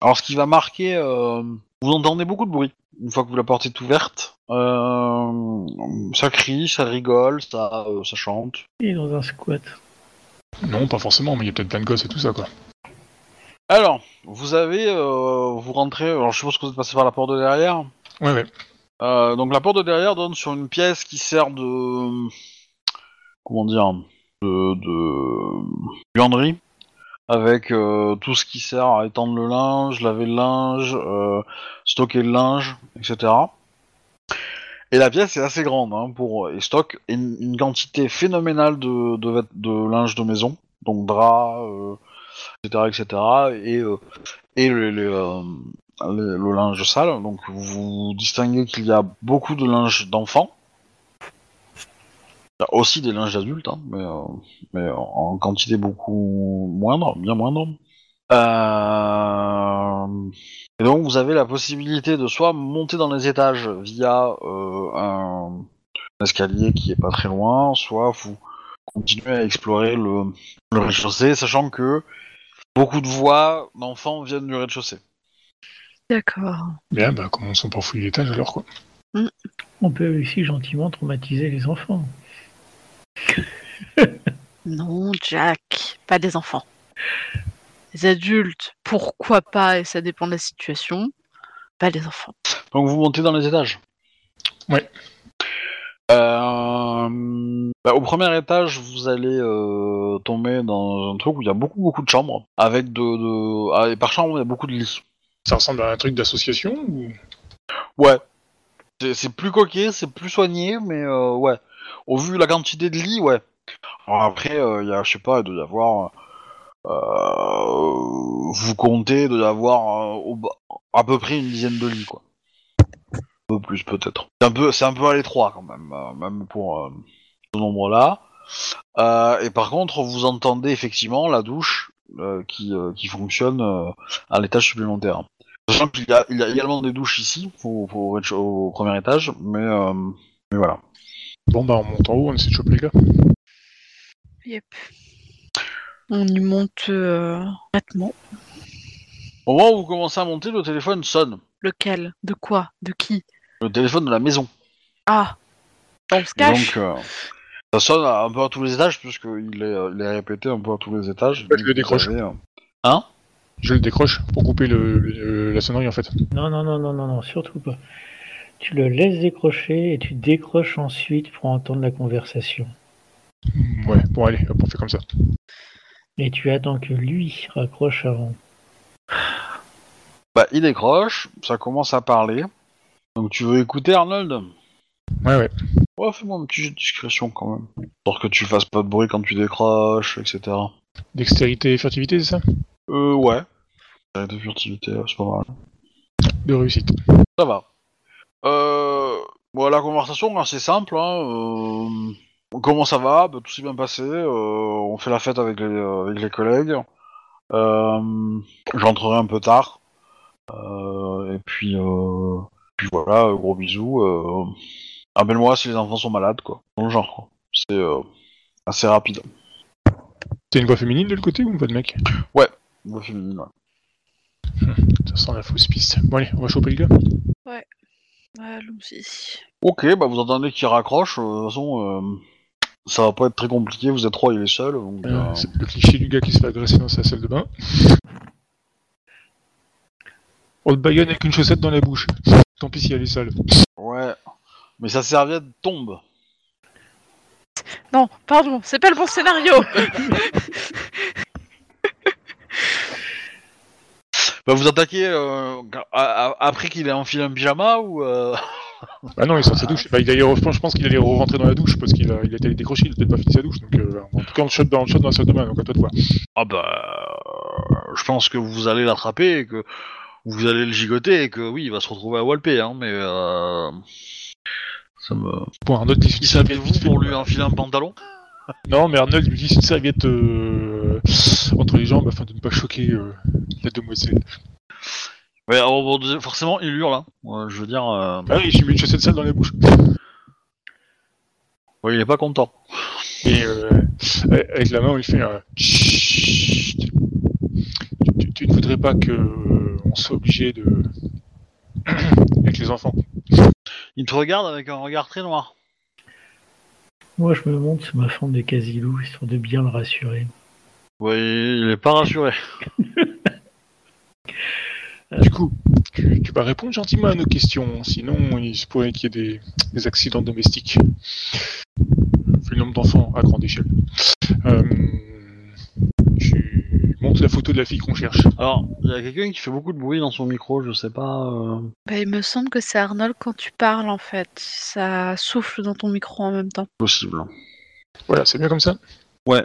Alors, ce qui va marquer... euh, Vous entendez beaucoup de bruit une fois que vous la porte est ouverte. Euh, Ça crie, ça rigole, ça, euh, ça chante. Il est dans un squat. Non pas forcément mais il y a peut-être plein de gosses et tout ça quoi. Alors, vous avez... euh, Vous rentrez... Alors, je suppose que vous êtes passé par la porte de derrière. Ouais ouais. Euh, donc la porte de derrière donne sur une pièce qui sert de comment dire de, de buanderie avec euh, tout ce qui sert à étendre le linge, laver le linge, stocker le linge, etc. Et la pièce est assez grande hein, pour et stocke une, quantité phénoménale de, de, de linge de maison, donc draps, euh, etc., etc. Et euh, et le, le, euh, le, le linge sale. Donc vous distinguez qu'il y a beaucoup de linge d'enfants. Il y a aussi des linges d'adultes, hein, mais, euh, mais en quantité beaucoup moindre, bien moindre. Euh, Et donc vous avez la possibilité de soit monter dans les étages via euh, un escalier qui est pas très loin, soit vous continuez à explorer le, le rez-de-chaussée, sachant que beaucoup de voix d'enfants viennent du rez-de-chaussée. D'accord. Bien bah commençons par fouiller l'étage alors quoi. On peut aussi gentiment traumatiser les enfants. Non, Jack, pas des enfants. Les adultes, pourquoi pas, et ça dépend de la situation. Pas des enfants. Donc vous montez dans les étages? Ouais. Euh, bah, au premier étage, vous allez euh, tomber dans un truc où il y a beaucoup beaucoup de chambres, avec de, de... ah, et par chambre il y a beaucoup de lits. Ça ressemble à un truc d'association ou? Ouais. C'est- plus coquet, c'est plus soigné, mais euh, ouais. Au vu de la quantité de lits, ouais. Alors après, euh, il y a, je sais pas, il doit y avoir. Euh, vous comptez, il doit y avoir euh, à peu près une dizaine de lits, quoi. Un peu plus, peut-être. C'est un peu, c'est un peu à l'étroit, quand même, euh, même pour euh, ce nombre-là. Euh, et par contre, vous entendez effectivement la douche euh, qui, euh, qui fonctionne euh, à l'étage supplémentaire. Sachant qu'il y a, il y a également des douches ici, au, au premier étage, mais, euh, mais voilà. Bon bah on monte en haut, on essaie de choper les gars. Yep. On y monte euh, nettement. Au moment où vous commencez à monter, le téléphone sonne. Lequel? De quoi? De qui? Le téléphone de la maison. Ah On se cache donc, euh, Ça sonne un peu à tous les étages, puisqu'il est, euh, il est répété un peu à tous les étages. Ouais, je le décroche. avez, euh, Hein? Je le décroche pour couper le, le- la sonnerie en fait. Non, non, non, non, non, non, surtout pas. Tu le laisses décrocher et tu décroches ensuite pour entendre la conversation. Ouais, bon allez, hop, on fait comme ça. Et tu attends que lui raccroche avant. Bah, il décroche, ça commence à parler. Donc tu veux écouter Arnold? Ouais, ouais. Ouais, fais-moi un petit jeu de discrétion quand même. Pour que tu fasses pas de bruit quand tu décroches, etc. Dextérité et furtivité, c'est ça? Euh, ouais. De furtivité, c'est pas mal. De réussite. Ça va. Euh, bon, la conversation, c'est simple. Hein. euh, comment ça va? Bah, Tout s'est bien passé. euh, on fait la fête avec les, euh, avec les collègues. Euh, J'entrerai un peu tard. Euh, et puis, euh, puis voilà, gros bisous. Euh, Appelle-moi si les enfants sont malades, quoi. Dans le genre, quoi. C'est euh, assez rapide. T'as une voix féminine de le côté ou une voix de mec? Voix féminine, ouais. Ça sent la fausse piste. Bon allez, on va choper le gars. Allons-y. Ok, bah vous entendez qu'il raccroche. de toute façon, euh, ça va pas être très compliqué. Vous êtes trois, il est seul. Donc, Euh, euh, c'est le cliché du gars qui se fait agresser dans sa salle de bain. On te baïonne avec une chaussette dans la bouche. Tant pis si elle est sale. Ouais, mais sa serviette tombe. Non, pardon, c'est pas le bon scénario. Bah vous attaquez euh, après qu'il ait enfilé un pyjama ou euh... Ah non, il sort de sa douche. Bah, il allait, je pense qu'il allait rentrer dans la douche parce qu'il a, il été décroché, il a peut-être pas fini sa douche. Donc, euh, en tout cas, on shot dans, on shot dans la salle de bain, donc à toi de voir. Ah bah je pense que vous allez l'attraper et que vous allez le gigoter et que oui il va se retrouver à Walpé hein, mais euh... ça me... Bon, Arnold vite fait. pour lui enfiler un pantalon? Non, mais Arnold lui glisse une serviette euh, entre les jambes afin de ne pas choquer euh, la demoiselle. Ouais alors, bon, forcément il hurle hein. Ouais, je veux dire euh... Ah oui, j'ai mis une chaussette sale dans la bouche. ouais, il est pas content. Et euh, avec la main, lui fait un Chut. tu, ne voudrais pas que euh, on soit obligé de avec les enfants. Il te regarde avec un regard très noir. Moi, je me monte sur ma forme de casilou, histoire de bien le rassurer. Ouais, il est pas rassuré. Du coup, tu, vas répondre gentiment à nos questions, sinon il se pourrait qu'il y ait des, des accidents domestiques. Vu le nombre d'enfants à grande échelle. Euh, tu montres la photo de la fille qu'on cherche. Alors, il y a quelqu'un qui fait beaucoup de bruit dans son micro, je sais pas. euh, Bah, il me semble que c'est Arnold quand tu parles en fait. Ça souffle dans ton micro en même temps. possible. Voilà, c'est bien comme ça? Oui.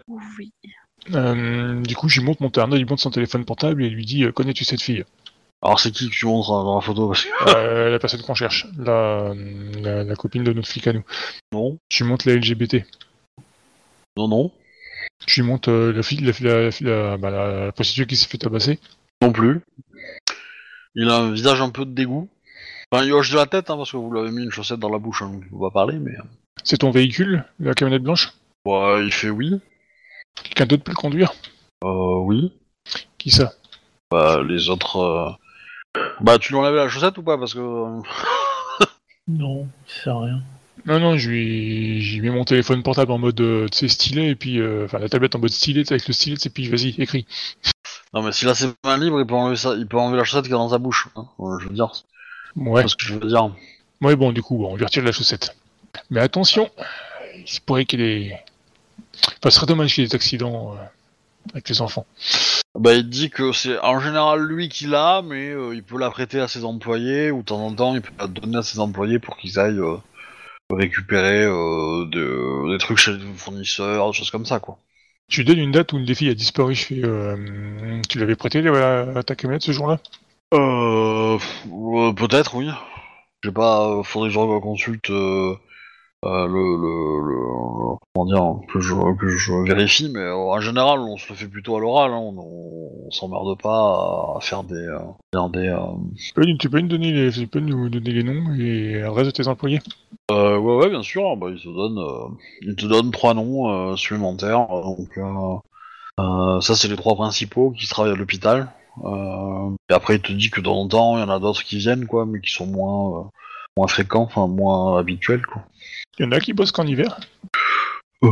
Euh, du coup, j'y montre mon Arnold, il monte son téléphone portable et lui dit euh, Connais-tu cette fille? Alors, c'est qui que tu montres euh, dans la photo parce que... Euh, La personne qu'on cherche, la, la, la copine de notre flic à nous. Non, lui montre la LGBT. non, non, lui montre euh, la fille, la, la, la, bah, la, prostituée qui s'est fait tabasser. non plus. Il a un visage un peu de dégoût. Enfin, il hoche de la tête hein, parce que vous lui avez mis une chaussette dans la bouche, hein, donc peut pas parler, mais. C'est ton véhicule, la camionnette blanche? Ouais, il fait oui. Quelqu'un d'autre peut le conduire? Euh, oui. Qui ça? Bah, les autres. Bah, tu lui enlèves la chaussette ou pas Parce que. euh, Non, ça sert à rien. Non, non, j'ai mis mon téléphone portable en mode, euh, tu sais, stylet, et puis, euh, enfin, la tablette en mode stylet, tu sais, avec le stylet, et puis vas-y, écris. Non, mais s'il a ses mains libres, il peut enlever, ça... il peut enlever la chaussette qui est dans sa bouche. hein. Ouais, je veux dire. Ouais, C'est ce que je veux dire. ouais, bon, du coup, bon, on lui retire la chaussette. Mais attention, il se pourrait qu'il ait... Enfin, ce serait dommage qu'il y ait des accidents euh, avec les enfants. Bah, il dit que c'est en général lui qui l'a, mais euh, il peut la prêter à ses employés, ou de temps en temps, il peut la donner à ses employés pour qu'ils aillent euh, récupérer euh, de- des trucs chez les fournisseurs, des choses comme ça, quoi. Tu donnes une date où une des filles a disparu, euh, tu l'avais prêté à, à ta camionnette ce jour-là? Euh, peut-être, oui. Je sais pas, faudrait que je reconsulte euh, le, le, le- comment dire, que je, que je vérifie, mais euh, en général, on se le fait plutôt à l'oral, hein, on, on s'emmerde pas à faire des, euh, faire des, euh, tu peux, tu peux nous donner les, tu peux nous donner les noms et l'adresse de tes employés? Euh, ouais, ouais, bien sûr. Bah, il te donne, euh, il te donne trois noms supplémentaires. Donc, ça, c'est les trois principaux qui travaillent à l'hôpital. Et après, il te dit que de temps en temps, il y en a d'autres qui viennent, quoi, mais qui sont moins, moins fréquents, enfin moins habituels, quoi. Il y en a qui bossent qu'en hiver? Euh...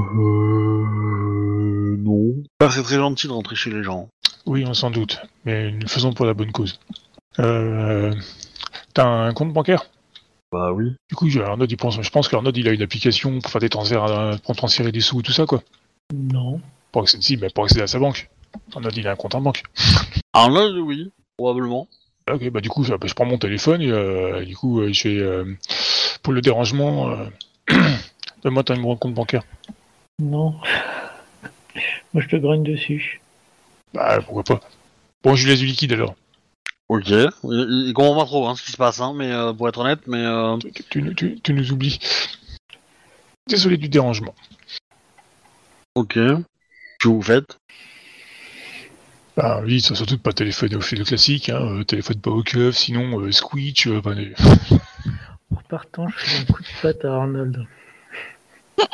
Non. Ah, c'est très gentil de rentrer chez les gens. Oui, on s'en doute, mais nous le faisons pour la bonne cause. Euh... T'as un compte bancaire? Bah oui. Du coup, j'ai- Arnaud, il pense, je pense qu'Arnaud, il a une application pour faire des transferts, à- pour transférer des sous et tout ça, quoi. Non. Pour accéder, si, mais pour accéder à sa banque. Arnaud, il a un compte en banque. Là, oui, probablement. Ah, Ok, bah du coup, je, bah, prends mon téléphone et euh, du coup, euh, je fais, euh, pour le dérangement, euh, donne-moi ton numéro de compte bancaire. Non. Moi, je te grogne dessus. Bah, pourquoi pas. Bon, je lui laisse du liquide alors. Ok. Il, il- comprend pas trop hein, ce qui se passe, hein, mais euh, pour être honnête, mais euh, Tu, tu- tu- tu- tu nous oublies. Désolé du dérangement. ok. Que vous faites? Bah oui, ça surtout de pas téléphoner au fil classique, hein, euh, téléphone pas au keuf, sinon euh, squeech, euh, bah, des- En partant, je fais un coup de patte à Arnold.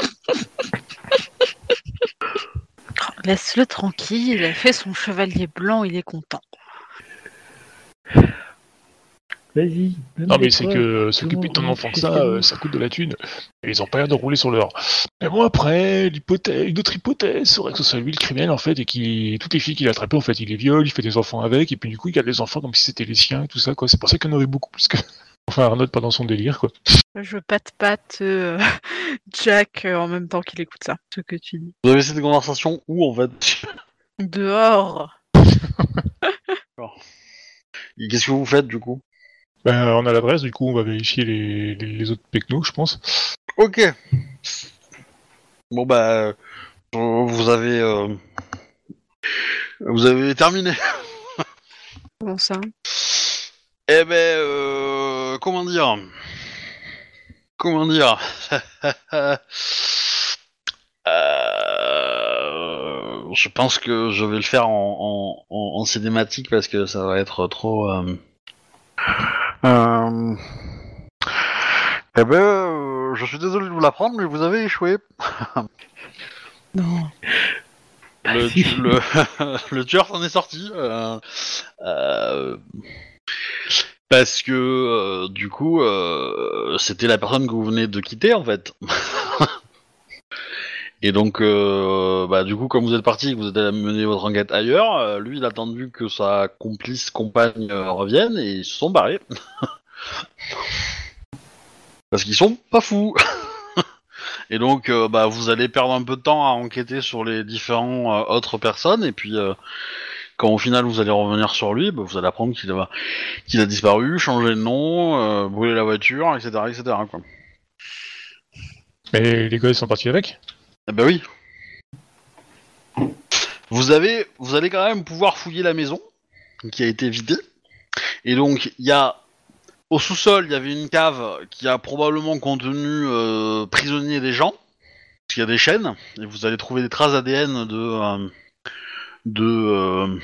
Laisse-le tranquille, il a fait son chevalier blanc, il est content. Vas-y. Non des mais c'est que s'occuper de ton enfant que ça, euh, ça coûte de la thune. Et ils ont pas l'air de rouler sur l'or. Mais bon après, l'hypothèse, une autre hypothèse serait que ce soit lui le criminel en fait, et qu'il toutes les filles qu'il a attrapées en fait, il les viole, il fait des enfants avec, et puis du coup il garde les enfants comme si c'était les siens et tout ça quoi. C'est pour ça qu'il y en aurait beaucoup plus que. Enfin Arnaud pendant son délire quoi. Je patte-patte euh, Jack euh, en même temps qu'il écoute ça, ce que tu dis. Vous avez cette conversation où en fait? Dehors Et Qu'est-ce que vous faites du coup? Ben, on a l'adresse, du coup on va vérifier les, les, les autres pecnos je pense. Ok. Bon bah, euh, vous avez, euh, vous avez terminé. Comment ça? Eh ben, euh, comment dire? Comment dire? Euh, Je pense que je vais le faire en, en, en- en cinématique parce que ça va être trop. Euh... euh, Eh ben, euh, je suis désolé de vous l'apprendre, mais vous avez échoué. Non. Le, Si. tu- le, le tueur s'en est sorti. euh, euh, parce que euh, du coup, euh, c'était la personne que vous venez de quitter en fait. Et donc, euh, bah, du coup, comme vous êtes parti que vous êtes allé mener votre enquête ailleurs, lui, il a attendu que sa complice compagne revienne et ils se sont barrés. Parce qu'ils sont pas fous. Et donc, bah, vous allez perdre un peu de temps à enquêter sur les différents autres personnes, et puis quand au final vous allez revenir sur lui, bah, vous allez apprendre qu'il a, qu'il a disparu, changé de nom, euh, brûlé la voiture, etc., etc. Quoi. Mais les gars ils sont partis avec? Eh ben oui. Vous avez, vous allez quand même pouvoir fouiller la maison qui a été vidée, et donc il y a au sous-sol, il y avait une cave qui a probablement contenu euh, prisonniers des gens, parce qu'il y a des chaînes, et vous allez trouver des traces ADN de euh, de, euh,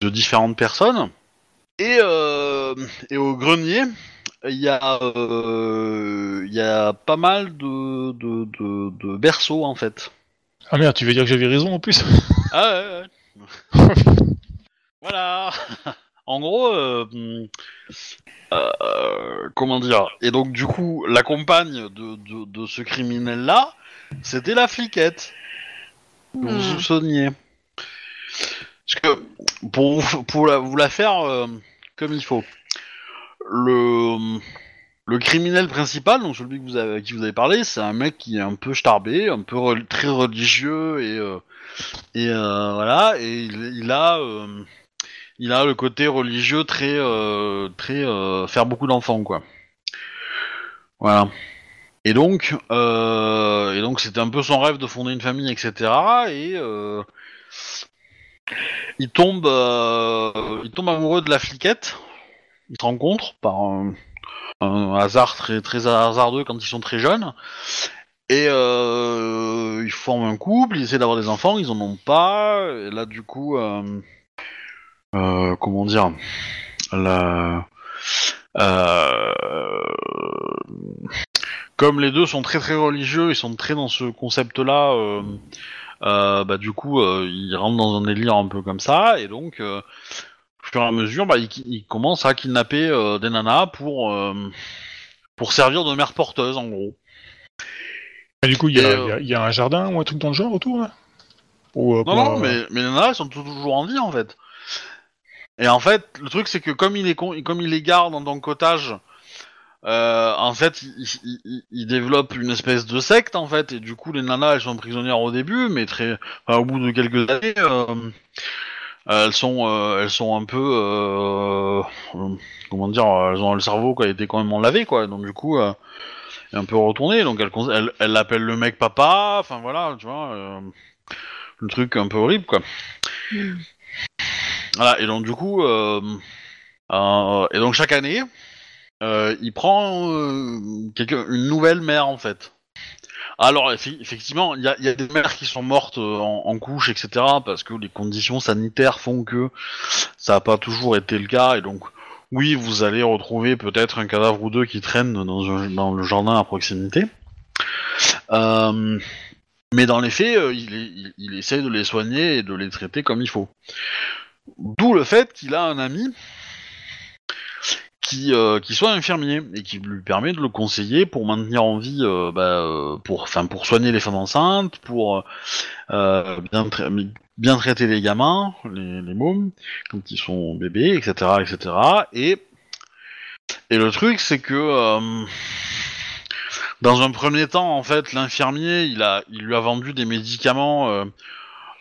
de différentes personnes. Et, euh, et au grenier, il y a euh, il y a pas mal de, de, de, de berceaux en fait. Ah merde, tu veux dire que j'avais raison en plus? Ah ouais, ouais. voilà. en gros, euh, euh, comment dire? Et donc du coup, la compagne de, de, de ce criminel-là, c'était la fliquette que vous Hmm. soupçonniez. Parce que pour vous, pour la, vous la faire euh, comme il faut, le le criminel principal, donc celui que vous avez, à qui vous avez parlé, c'est un mec qui est un peu starbé, un peu très religieux et euh, et euh, voilà, et il, a il a le côté religieux très très faire beaucoup d'enfants quoi. Voilà. Et donc et donc c'était un peu son rêve de fonder une famille etc. Et il tombe euh, il tombe amoureux de la fliquette. Ils se rencontrent par un, hasard très très hasardeux quand ils sont très jeunes. Et euh, ils forment un couple, ils essaient d'avoir des enfants, ils en ont pas. Et là, du coup, euh, comment dire, la, comme les deux sont très très religieux, ils sont très dans ce concept-là. Euh, bah du coup, euh, ils rentrent dans un délire un peu comme ça, et donc, euh, au fur et à mesure, bah, ils commencent à kidnapper des nanas pour pour servir de mère porteuse, en gros. Et du coup, il y, a- Et, il y a- il y a un jardin ou un truc dans le genre autour là? Ou, Non, pour, non, mais, mais les nanas, elles sont tou- toujours en vie, en fait. Et en fait, le truc, c'est que comme il, est con- comme il les garde en tant qu'otage, euh, en fait, il, il- il- développe une espèce de secte, en fait, et du coup, les nanas, elles sont prisonnières au début, mais très, enfin, au bout de quelques années, euh, elles sont, euh, elles sont un peu, comment dire, elles ont le cerveau qui a été quand même lavé, quoi. Donc du coup, un peu retourné. Donc elle, elle, elle appelle le mec papa. Enfin voilà, tu vois, le truc un peu horrible, quoi. Hmm. Voilà, et donc du coup, et donc chaque année, euh, il prend euh, quelqu'un- une nouvelle mère en fait. Alors effe- effectivement, il y a, des mères qui sont mortes euh, en, couche, etc. Parce que les conditions sanitaires font que ça n'a pas toujours été le cas. Et donc, oui, vous allez retrouver peut-être un cadavre ou deux qui traîne dans, le jardin à proximité. Mais dans les faits, il, il, il essaye de les soigner et de les traiter comme il faut. D'où le fait qu'il a un ami qui, euh, qui soit infirmier et qui lui permet de le conseiller pour maintenir en vie, euh, bah, euh, pour, pour soigner les femmes enceintes, pour bien, bien traiter les gamins, les, mômes, quand ils sont bébés, etc., etc. Et, et le truc, c'est que dans un premier temps, en fait, l'infirmier, il a, il lui a vendu des médicaments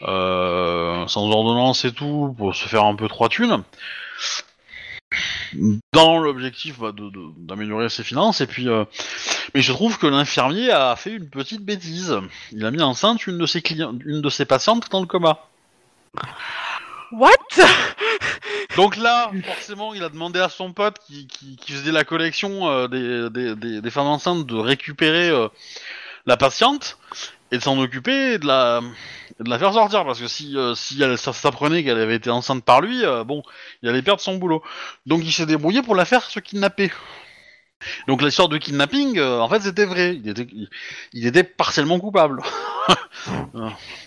sans ordonnance et tout pour se faire un peu trois thunes dans l'objectif bah, de- de- d'améliorer ses finances. Et puis euh, mais je trouve que l'infirmier a fait une petite bêtise. Il a mis enceinte une de ses clients une de ses patientes dans le coma. What? Donc là forcément il a demandé à son pote qui, qui, qui faisait la collection euh, des, des, des, des femmes enceintes de récupérer euh, la patiente et de s'en occuper et de la de la faire sortir parce que si euh, si elle s'apprenait qu'elle avait été enceinte par lui euh, bon il allait perdre son boulot. Donc il s'est débrouillé pour la faire se kidnapper. Donc l'histoire de kidnapping euh, en fait c'était vrai. Il était il, était partiellement coupable.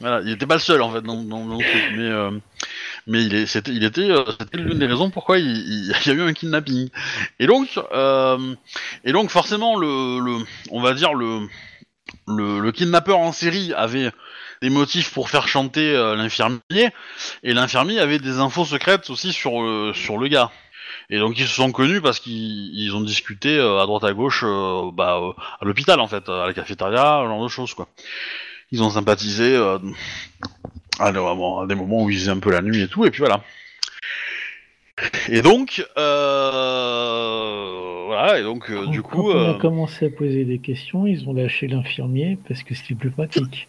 Voilà. Il était pas le seul en fait dans, le truc. Mais mais il est il était l'une des raisons pourquoi il, il- y a eu un kidnapping. Et donc et donc forcément le, le on va dire le le, kidnappeur en série avait des motifs pour faire chanter euh, l'infirmier, et l'infirmier avait des infos secrètes aussi sur, euh, sur le gars. Et donc ils se sont connus parce qu'ils ils ont discuté euh, à droite à gauche, euh, bah, à l'hôpital en fait, à la cafétéria, genre de choses quoi. Ils ont sympathisé à, à des moments où ils faisaient un peu la nuit et tout, et puis voilà. Et donc, euh, voilà, et donc euh, Quand- du quand coup, on euh, a commencé à poser des questions, ils ont lâché l'infirmier parce que c'était plus pratique.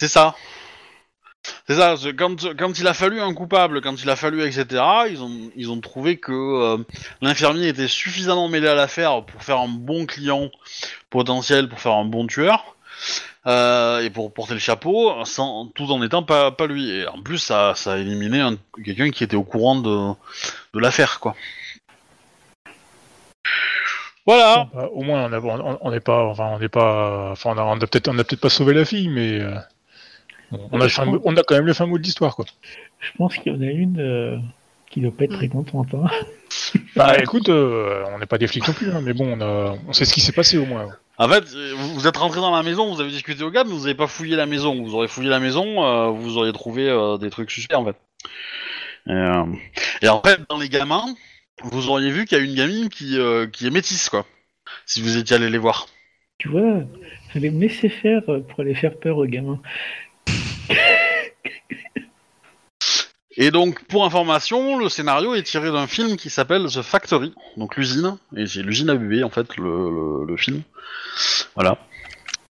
C'est ça. C'est ça. Quand, quand il a fallu un coupable, quand il a fallu etc., ils ont, ils ont trouvé que euh, l'infirmier était suffisamment mêlé à l'affaire pour faire un bon client potentiel, pour faire un bon tueur, euh, et pour porter le chapeau, sans, tout en étant pas, pas lui. Et en plus, ça, ça a éliminé un- quelqu'un qui était au courant de, de l'affaire, quoi. Voilà. Bah, au moins, on a- on on n'est pas, enfin, on n'est pas, enfin, on a, on a peut-être, on a peut-être pas sauvé la fille, mais euh, a on a quand même le fin mot de l'histoire, quoi. Je pense qu'il y en a une euh, qui doit pas être très contente. hein. Bah, écoute, euh, on n'est pas des flics non plus, hein, mais bon, on, a, on sait ce qui s'est passé au moins. En fait, euh, vous vous êtes rentré dans la maison, vous avez discuté au gars, mais vous n'avez pas fouillé la maison. Vous aurez fouillé la maison, euh, vous auriez trouvé euh, des trucs suspects en fait. Et, euh, et en fait, dans les gamins, vous auriez vu qu'il y a une gamine qui, euh, qui est métisse, quoi. Si vous étiez allé les voir. Tu vois, fallait me laisser faire euh, pour aller faire peur aux gamins. Et donc, pour information, le scénario est tiré d'un film qui s'appelle The Factory, donc l'usine, et c'est l'usine à bébé en fait, le, le, le film. Voilà.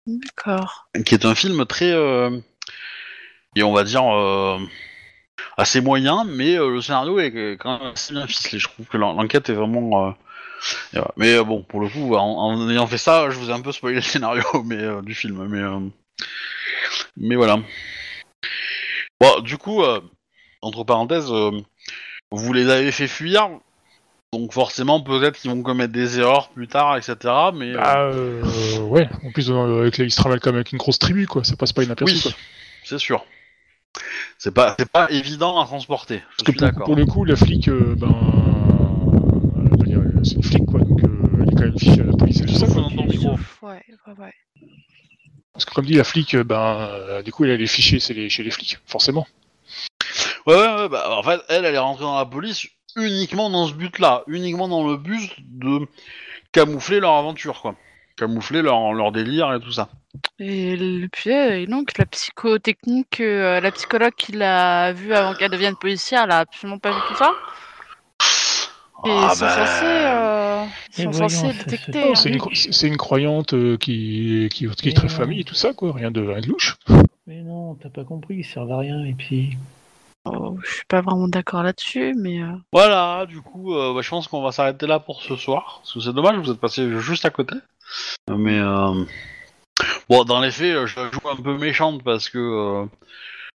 D'accord. qui est un film très euh, et on va dire euh, assez moyen, mais euh, le scénario est quand même assez bien ficelé. Je trouve que l'en- l'enquête est vraiment. euh. Mais euh, bon, pour le coup, en, en ayant fait ça, je vous ai un peu spoilé le scénario mais du film, mais euh, mais voilà. Bon, du coup, euh, entre parenthèses, euh, vous les avez fait fuir. Donc forcément, peut-être qu'ils vont commettre des erreurs plus tard, etc. Mais euh, Bah, euh, ouais. En plus, euh, avec les, ils se travaillent comme avec une grosse tribu, quoi. Ça passe pas inaperçu, oui, quoi. c'est sûr. C'est pas, c'est pas évident à transporter. Je Parce que pour, d'accord. pour le coup, la flic, euh, ben, euh, je veux dire, c'est une flic, quoi. Donc, euh, elle est quand même fichée à la police et tout ça. Quoi. dans ton micro. Ouais, ouais, ouais. Parce que comme dit la flic, euh, ben, euh, du coup, elle a les fichiers c'est les, chez les flics, forcément. Ouais, ouais, ouais, bah, en fait, elle, elle est rentrée dans la police uniquement dans ce but-là, uniquement dans le but de camoufler leur aventure, quoi. Camoufler leur, leur délire et tout ça. Et, le, puis, et donc, la psychotechnique, euh, la psychologue qui l'a vue avant qu'elle devienne policière, elle a absolument pas vu tout ça. Et Ah, ils sont bah, censés, euh, ils sont voyons, censés ça, détecter. c'est- hein. C'est une, cro- c'est une croyante euh, qui, qui, qui est très non. famille et tout ça, quoi. Rien de, rien de louche. Mais non, t'as pas compris, ils servent à rien. Et puis, Oh, je suis pas vraiment d'accord là-dessus, mais euh, Voilà, du coup, euh, bah, je pense qu'on va s'arrêter là pour ce soir. Parce que c'est dommage, vous êtes passé juste à côté. Mais euh, bon, dans les faits, je la joue un peu méchante parce que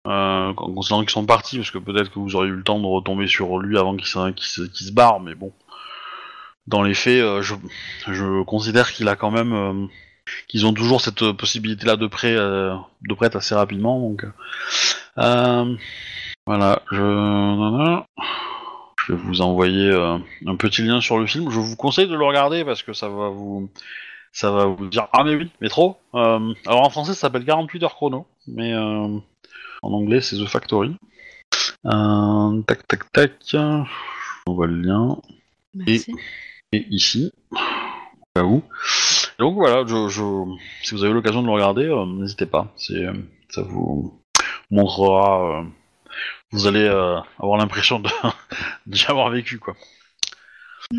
euh, considérant qu'ils sont partis, parce que peut-être que vous auriez eu le temps de retomber sur lui avant qu'il se, barre, mais bon. Dans les faits, je, considère qu'il a quand même, qu'ils ont toujours cette possibilité-là de prêt, de prêt assez rapidement. Donc, euh, voilà, je, je vais vous envoyer euh, un petit lien sur le film. Je vous conseille de le regarder parce que ça va vous, ça va vous dire ah mais oui, mais trop. Euh, alors en français ça s'appelle 48 heures chrono, mais euh, en anglais c'est The Factory. Tac tac tac. Je vous le lien merci. et ici cas où. Et donc voilà, je, je- si vous avez l'occasion de le regarder, n'hésitez pas. C'est, ça vous montrera. Vous allez euh, avoir l'impression d'y avoir vécu quoi.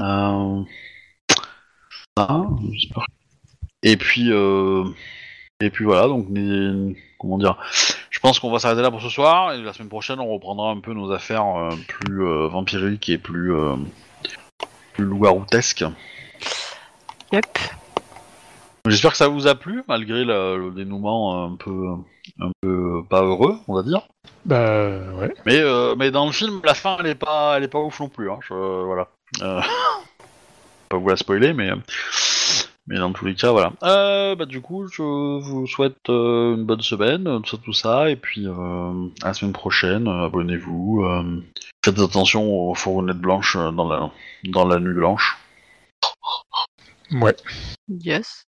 Euh, j'espère. Et puis euh, et puis voilà donc comment dire. Je pense qu'on va s'arrêter là pour ce soir et la semaine prochaine on reprendra un peu nos affaires plus vampiriques et plus plus. Yep. J'espère que ça vous a plu, malgré le, le dénouement un peu, un peu pas heureux, on va dire. Bah, ouais. Mais, euh, mais dans le film, la fin, elle est pas, elle est pas ouf non plus. Hein. Je, voilà. Euh, pas vous la spoiler, mais, mais dans tous les cas, voilà. Euh, bah du coup, je vous souhaite euh, une bonne semaine, tout ça, tout ça, et puis euh, à la semaine prochaine. euh, Abonnez-vous. euh, faites attention aux fourgonnettes blanches euh, dans la, dans la nuit blanche. Ouais. Yes.